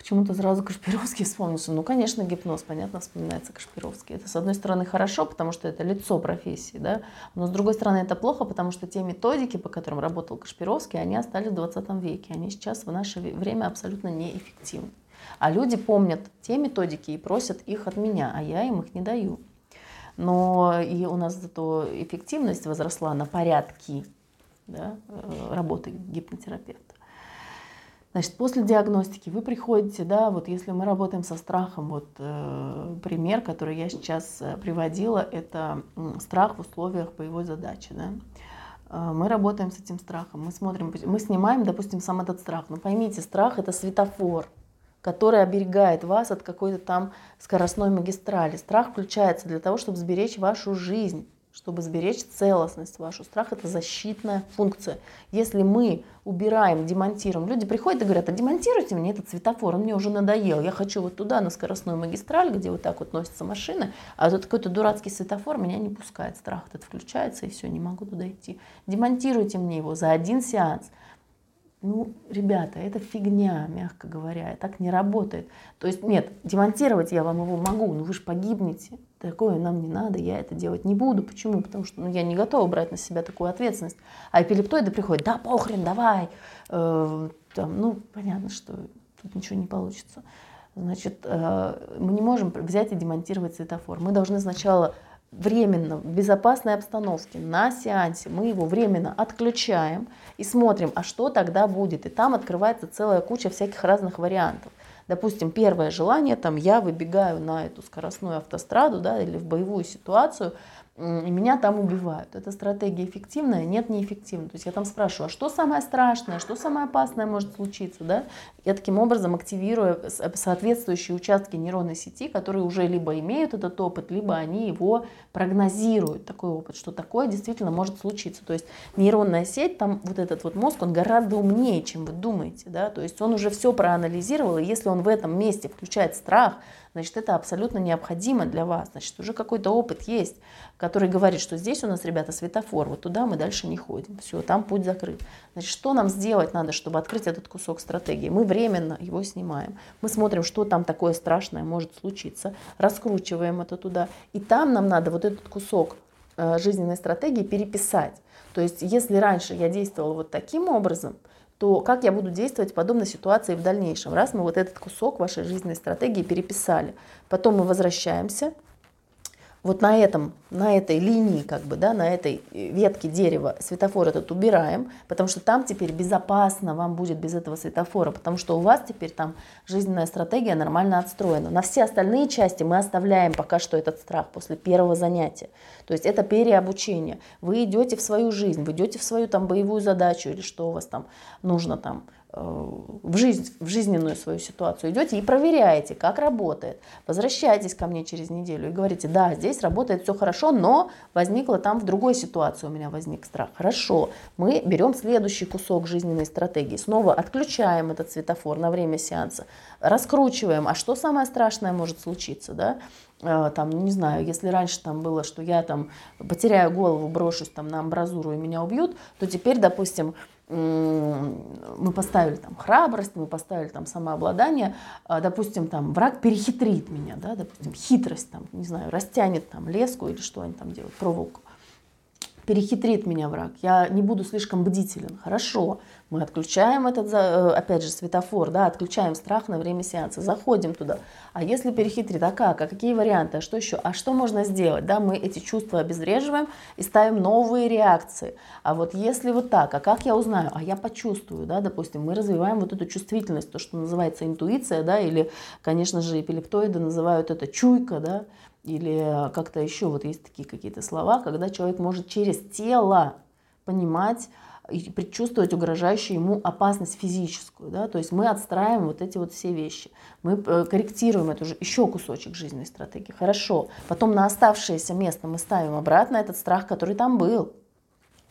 Почему-то сразу Кашпировский вспомнился. Ну, конечно, гипноз, понятно, вспоминается Кашпировский. Это, с одной стороны, хорошо, потому что это лицо профессии, да, но, с другой стороны, это плохо, потому что те методики, по которым работал Кашпировский, они остались в 20 веке. Они сейчас в наше время абсолютно неэффективны. А люди помнят те методики и просят их от меня, а я им их не даю. Но и у нас зато эффективность возросла на порядки да, э, работы гипнотерапевта. Значит, после диагностики вы приходите, да, вот если мы работаем со страхом, вот э, пример, который я сейчас э, приводила, это страх в условиях боевой задачи, да. Э, мы работаем с этим страхом, мы смотрим, мы снимаем, допустим, сам этот страх. Но поймите, страх это светофор, который оберегает вас от какой-то там скоростной магистрали. Страх включается для того, чтобы сберечь вашу жизнь чтобы сберечь целостность вашу. Страх – это защитная функция. Если мы убираем, демонтируем, люди приходят и говорят, а демонтируйте мне этот светофор, он мне уже надоел, я хочу вот туда, на скоростную магистраль, где вот так вот носятся машины, а тут какой-то дурацкий светофор меня не пускает, страх этот включается, и все, не могу туда идти. Демонтируйте мне его за один сеанс. Ну, ребята, это фигня, мягко говоря, так не работает. То есть, нет, демонтировать я вам его могу, но вы же погибнете. Такое нам не надо, я это делать не буду. Почему? Потому что ну, я не готова брать на себя такую ответственность. А эпилептоиды приходят, да похрен, давай. Э, там, ну, понятно, что тут ничего не получится. Значит, э, мы не можем взять и демонтировать светофор. Мы должны сначала временно, в безопасной обстановке, на сеансе, мы его временно отключаем и смотрим, а что тогда будет. И там открывается целая куча всяких разных вариантов. Допустим, первое желание, там я выбегаю на эту скоростную автостраду да, или в боевую ситуацию, и меня там убивают. Эта стратегия эффективная? Нет, неэффективная. То есть я там спрашиваю, а что самое страшное, что самое опасное может случиться? Да? Я таким образом активирую соответствующие участки нейронной сети, которые уже либо имеют этот опыт, либо они его прогнозируют, такой опыт, что такое действительно может случиться. То есть нейронная сеть, там вот этот вот мозг, он гораздо умнее, чем вы думаете. Да? То есть он уже все проанализировал, и если он в этом месте включает страх, значит, это абсолютно необходимо для вас. Значит, уже какой-то опыт есть, который говорит, что здесь у нас, ребята, светофор, вот туда мы дальше не ходим. Все, там путь закрыт. Значит, что нам сделать надо, чтобы открыть этот кусок стратегии? Мы временно его снимаем. Мы смотрим, что там такое страшное может случиться, раскручиваем это туда. И там нам надо вот этот кусок э, жизненной стратегии переписать. То есть, если раньше я действовала вот таким образом, то как я буду действовать в подобной ситуации в дальнейшем? Раз мы вот этот кусок вашей жизненной стратегии переписали, потом мы возвращаемся, вот на этом, на этой линии, как бы, да, на этой ветке дерева светофор этот убираем, потому что там теперь безопасно вам будет без этого светофора, потому что у вас теперь там жизненная стратегия нормально отстроена. На все остальные части мы оставляем пока что этот страх после первого занятия. То есть это переобучение. Вы идете в свою жизнь, вы идете в свою там боевую задачу или что у вас там нужно там в, жизнь, в жизненную свою ситуацию идете и проверяете, как работает. Возвращайтесь ко мне через неделю и говорите, да, здесь работает все хорошо, но возникла там в другой ситуации у меня возник страх. Хорошо, мы берем следующий кусок жизненной стратегии, снова отключаем этот светофор на время сеанса, раскручиваем, а что самое страшное может случиться, да? Э, там, не знаю, если раньше там было, что я там потеряю голову, брошусь там на амбразуру и меня убьют, то теперь, допустим, мы поставили там храбрость, мы поставили там самообладание, а, допустим, там враг перехитрит меня, да, допустим, хитрость, там, не знаю, растянет там леску или что они там делают, проволоку. Перехитрит меня враг, я не буду слишком бдителен. Хорошо, мы отключаем этот, э, опять же, светофор, да, отключаем страх на время сеанса, заходим туда. А если перехитрит, а как, а какие варианты, а что еще, а что можно сделать? Да, мы эти чувства обезвреживаем и ставим новые реакции. А вот если вот так, а как я узнаю? А я почувствую, да, допустим, мы развиваем вот эту чувствительность, то, что называется интуиция, да, или, конечно же, эпилептоиды называют это чуйка, да, или как-то еще вот есть такие какие-то слова, когда человек может через тело понимать, и предчувствовать угрожающую ему опасность физическую. Да? То есть мы отстраиваем вот эти вот все вещи. Мы э, корректируем это уже еще кусочек жизненной стратегии. Хорошо. Потом на оставшееся место мы ставим обратно этот страх, который там был.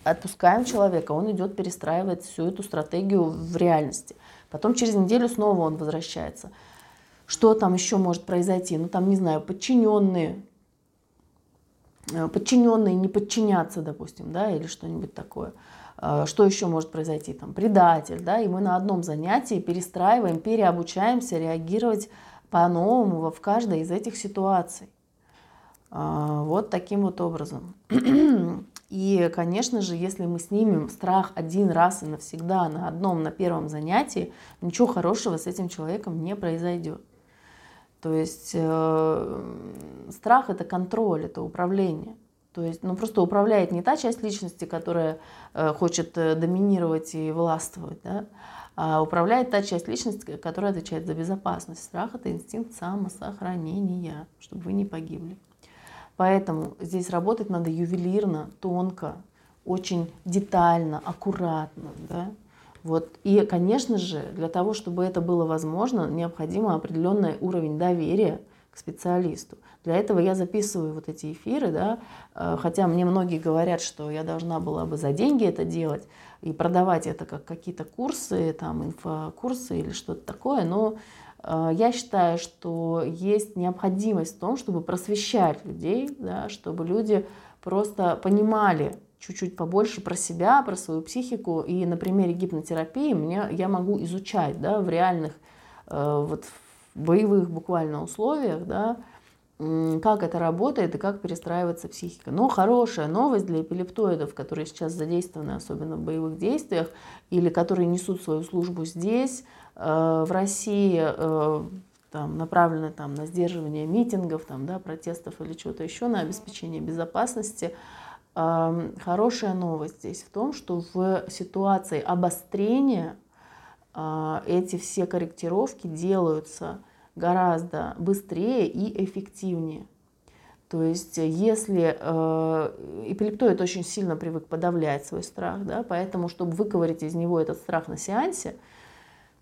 Отпускаем человека, он идет перестраивать всю эту стратегию в реальности. Потом через неделю снова он возвращается. Что там еще может произойти? Ну там, не знаю, подчиненные, э, подчиненные не подчинятся, допустим, да, или что-нибудь такое. Э, что еще может произойти, там, предатель, да, и мы на одном занятии перестраиваем, переобучаемся реагировать по-новому в каждой из этих ситуаций. Э, вот таким вот образом. И, конечно же, если мы снимем страх один раз и навсегда на одном, на первом занятии, ничего хорошего с этим человеком не произойдет. То есть э, страх это контроль, это управление. То есть, ну, просто управляет не та часть личности, которая э, хочет э, доминировать и властвовать, да, а управляет та часть личности, которая отвечает за безопасность. Страх – это инстинкт самосохранения, чтобы вы не погибли. Поэтому здесь работать надо ювелирно, тонко, очень детально, аккуратно. Да? Вот. И, конечно же, для того, чтобы это было возможно, необходимо определенный уровень доверия к специалисту. Для этого я записываю вот эти эфиры, да, э, хотя мне многие говорят, что я должна была бы за деньги это делать и продавать это как какие-то курсы, там, инфокурсы или что-то такое, но э, я считаю, что есть необходимость в том, чтобы просвещать людей, да, чтобы люди просто понимали чуть-чуть побольше про себя, про свою психику. И на примере гипнотерапии мне, я могу изучать да, в реальных, э, вот боевых буквально условиях, да, как это работает и как перестраивается психика. Но хорошая новость для эпилептоидов, которые сейчас задействованы, особенно в боевых действиях, или которые несут свою службу здесь, э, в России, э, там, направлены там, на сдерживание митингов, там, да, протестов или чего-то еще, на обеспечение безопасности. Хорошая новость здесь в том, что в ситуации обострения э, эти все корректировки делаются гораздо быстрее и эффективнее. То есть если э, эпилептоид очень сильно привык подавлять свой страх, да, поэтому, чтобы выковырить из него этот страх на сеансе,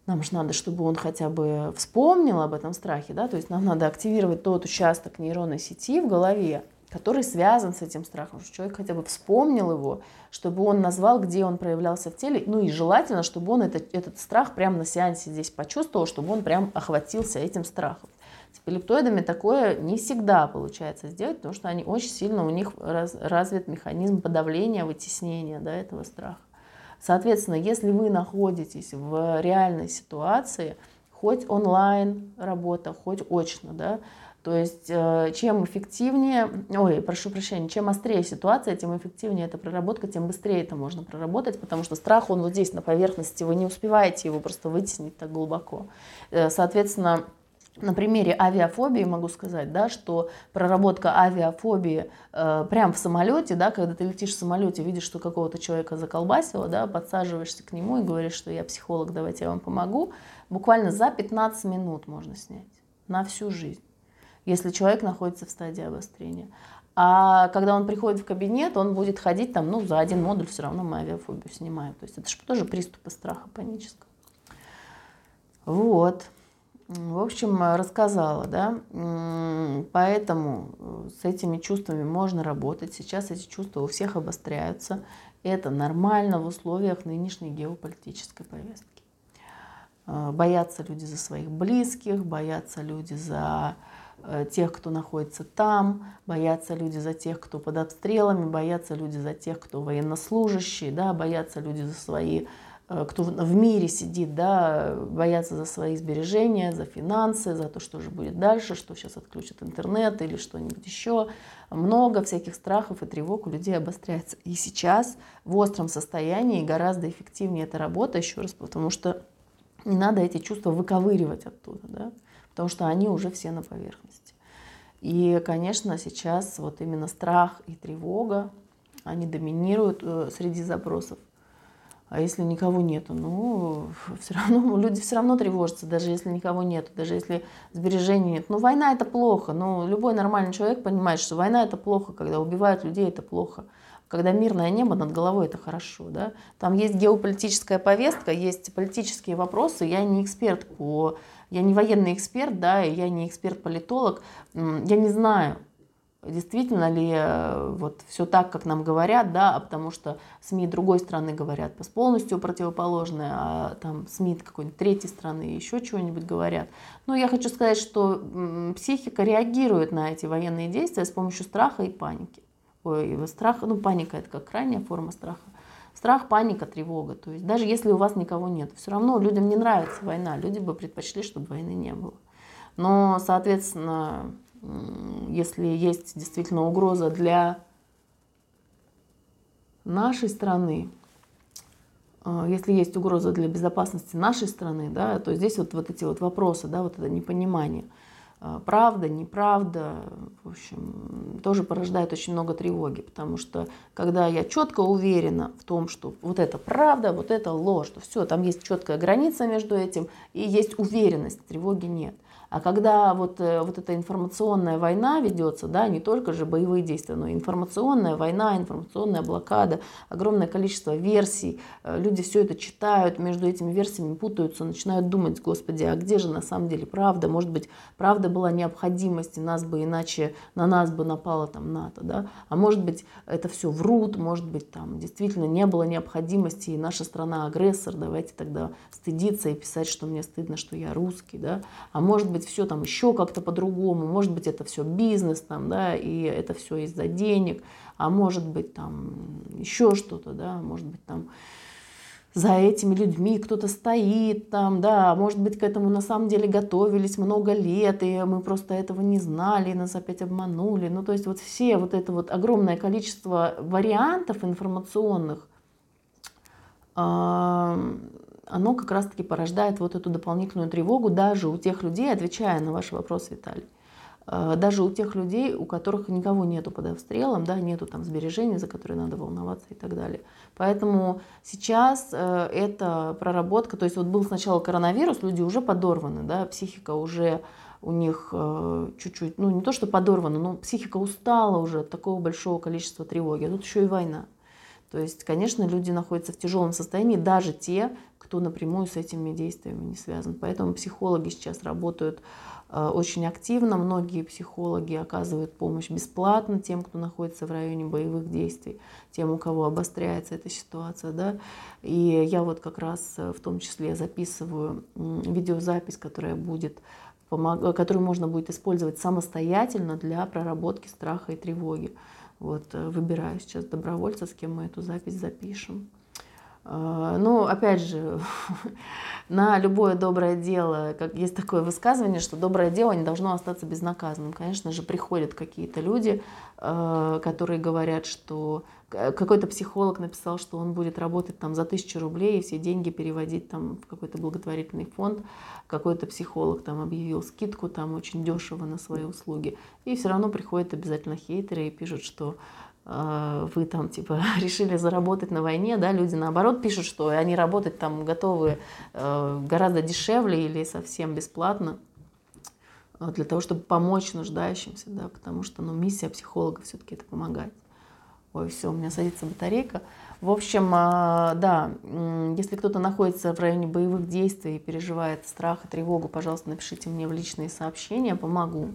нам же надо, чтобы он хотя бы вспомнил об этом страхе, да, то есть нам надо активировать тот участок нейронной сети в голове, который связан с этим страхом, чтобы человек хотя бы вспомнил его, чтобы он назвал, где он проявлялся в теле, ну и желательно, чтобы он этот, этот страх прямо на сеансе здесь почувствовал, чтобы он прям охватился этим страхом. С эпилептоидами такое не всегда получается сделать, потому что они очень сильно, у них раз, развит механизм подавления, вытеснения да, этого страха. Соответственно, если вы находитесь в реальной ситуации, хоть онлайн работа, хоть очно, да, То есть э, чем эффективнее, ой, прошу прощения, чем острее ситуация, тем эффективнее эта проработка, тем быстрее это можно проработать, потому что страх, он вот здесь на поверхности, вы не успеваете его просто вытеснить так глубоко. Э, соответственно, на примере авиафобии могу сказать, да, что проработка авиафобии э, прямо в самолете, да, когда ты летишь в самолете, видишь, что какого-то человека заколбасило, да, подсаживаешься к нему и говоришь, что я психолог, давайте я вам помогу, буквально за 15 минут можно снять на всю жизнь если человек находится в стадии обострения. А когда он приходит в кабинет, он будет ходить там, ну, за один модуль все равно мы авиафобию снимаем. То есть это же тоже приступы страха панического. Вот. В общем, рассказала, да. Поэтому с этими чувствами можно работать. Сейчас эти чувства у всех обостряются. Это нормально в условиях нынешней геополитической повестки. Боятся люди за своих близких, боятся люди за Э, тех, кто находится там, боятся люди за тех, кто под обстрелами, боятся люди за тех, кто военнослужащие, да, боятся люди за свои, э, кто в мире сидит, да, боятся за свои сбережения, за финансы, за то, что же будет дальше, что сейчас отключат интернет или что-нибудь еще. Много всяких страхов и тревог у людей обостряется. И сейчас в остром состоянии гораздо эффективнее эта работа, еще раз, потому что не надо эти чувства выковыривать оттуда, да потому что они уже все на поверхности. И, конечно, сейчас вот именно страх и тревога, они доминируют э, среди запросов. А если никого нету, ну, все равно, люди все равно тревожатся, даже если никого нету, даже если сбережений нет. Ну, война это плохо, ну, любой нормальный человек понимает, что война это плохо, когда убивают людей это плохо. Когда мирное небо над головой это хорошо, да. Там есть геополитическая повестка, есть политические вопросы. Я не эксперт по я не военный эксперт, да, я не эксперт-политолог. Я не знаю, действительно ли э, вот все так, как нам говорят, да, а потому что СМИ другой страны говорят полностью противоположное, а там СМИ какой-нибудь третьей страны еще чего-нибудь говорят. Но я хочу сказать, что психика реагирует на эти военные действия с помощью страха и паники. Ой, страх, ну паника это как крайняя форма страха. Страх, паника, тревога. То есть даже если у вас никого нет, все равно людям не нравится война. Люди бы предпочли, чтобы войны не было. Но, соответственно, если есть действительно угроза для нашей страны, э, если есть угроза для безопасности нашей страны, да, то здесь вот, вот эти вот вопросы, да, вот это непонимание – правда, неправда, в общем, тоже порождает очень много тревоги, потому что когда я четко уверена в том, что вот это правда, вот это ложь, то все, там есть четкая граница между этим, и есть уверенность, тревоги нет. А когда вот, э, вот эта информационная война ведется, да, не только же боевые действия, но и информационная война, информационная блокада, огромное количество версий, э, люди все это читают, между этими версиями путаются, начинают думать, господи, а где же на самом деле правда? Может быть, правда была необходимость, и нас бы иначе, на нас бы напало там НАТО, да? А может быть, это все врут, может быть, там действительно не было необходимости, и наша страна агрессор, давайте тогда стыдиться и писать, что мне стыдно, что я русский, да? А может быть, быть, все там еще как-то по-другому, может быть, это все бизнес там, да, и это все из-за денег, а может быть, там еще что-то, да, может быть, там за этими людьми кто-то стоит там, да, может быть, к этому на самом деле готовились много лет, и мы просто этого не знали, и нас опять обманули. Ну, то есть вот все вот это вот огромное количество вариантов информационных, оно как раз-таки порождает вот эту дополнительную тревогу даже у тех людей, отвечая на ваш вопрос, Виталий, э, даже у тех людей, у которых никого нету под обстрелом, да, нету там сбережений, за которые надо волноваться и так далее. Поэтому сейчас э, это проработка, то есть вот был сначала коронавирус, люди уже подорваны, да, психика уже у них э, чуть-чуть, ну не то что подорвана, но психика устала уже от такого большого количества тревоги, а тут еще и война. То есть, конечно, люди находятся в тяжелом состоянии, даже те, кто напрямую с этими действиями не связан. Поэтому психологи сейчас работают э, очень активно. Многие психологи оказывают помощь бесплатно тем, кто находится в районе боевых действий, тем, у кого обостряется эта ситуация. Да? И я вот как раз э, в том числе записываю видеозапись, которая будет которую можно будет использовать самостоятельно для проработки страха и тревоги. Вот, э, выбираю сейчас добровольца, с кем мы эту запись запишем. А, ну, опять же, на любое доброе дело, как есть такое высказывание, что доброе дело не должно остаться безнаказанным. Конечно же, приходят какие-то люди, а, которые говорят, что какой-то психолог написал, что он будет работать там за тысячу рублей и все деньги переводить там в какой-то благотворительный фонд. Какой-то психолог там объявил скидку там очень дешево на свои услуги. И все равно приходят обязательно хейтеры и пишут, что вы там типа решили заработать на войне, да, люди наоборот пишут, что они работать там готовы э, гораздо дешевле или совсем бесплатно э, для того, чтобы помочь нуждающимся, да, потому что, ну, миссия психолога все-таки это помогать. Ой, все, у меня садится батарейка. В общем, а, да, если кто-то находится в районе боевых действий и переживает страх и тревогу, пожалуйста, напишите мне в личные сообщения, помогу.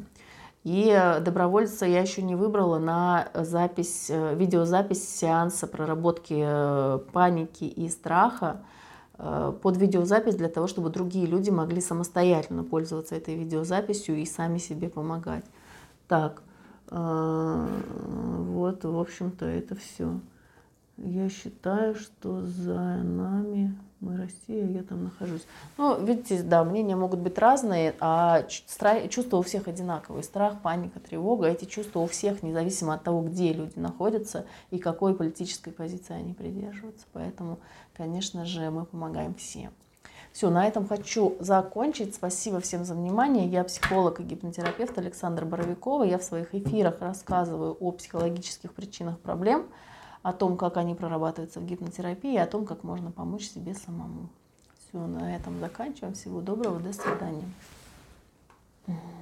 И э, добровольца я еще не выбрала на запись, э, видеозапись сеанса проработки э, паники и страха под видеозапись для того, чтобы другие люди могли самостоятельно пользоваться этой видеозаписью и сами себе помогать. Так, вот, в общем-то, это все. Я считаю, что за нами мы Россия, я там нахожусь. Ну, видите, да, мнения могут быть разные, а чувства у всех одинаковые. Страх, паника, тревога. Эти чувства у всех, независимо от того, где люди находятся и какой политической позиции они придерживаются. Поэтому, конечно же, мы помогаем всем. Все, на этом хочу закончить. Спасибо всем за внимание. Я психолог и гипнотерапевт Александра Боровикова. Я в своих эфирах рассказываю о психологических причинах проблем – о том, как они прорабатываются в гипнотерапии, о том, как можно помочь себе самому. Все, на этом заканчиваем. Всего доброго, до свидания.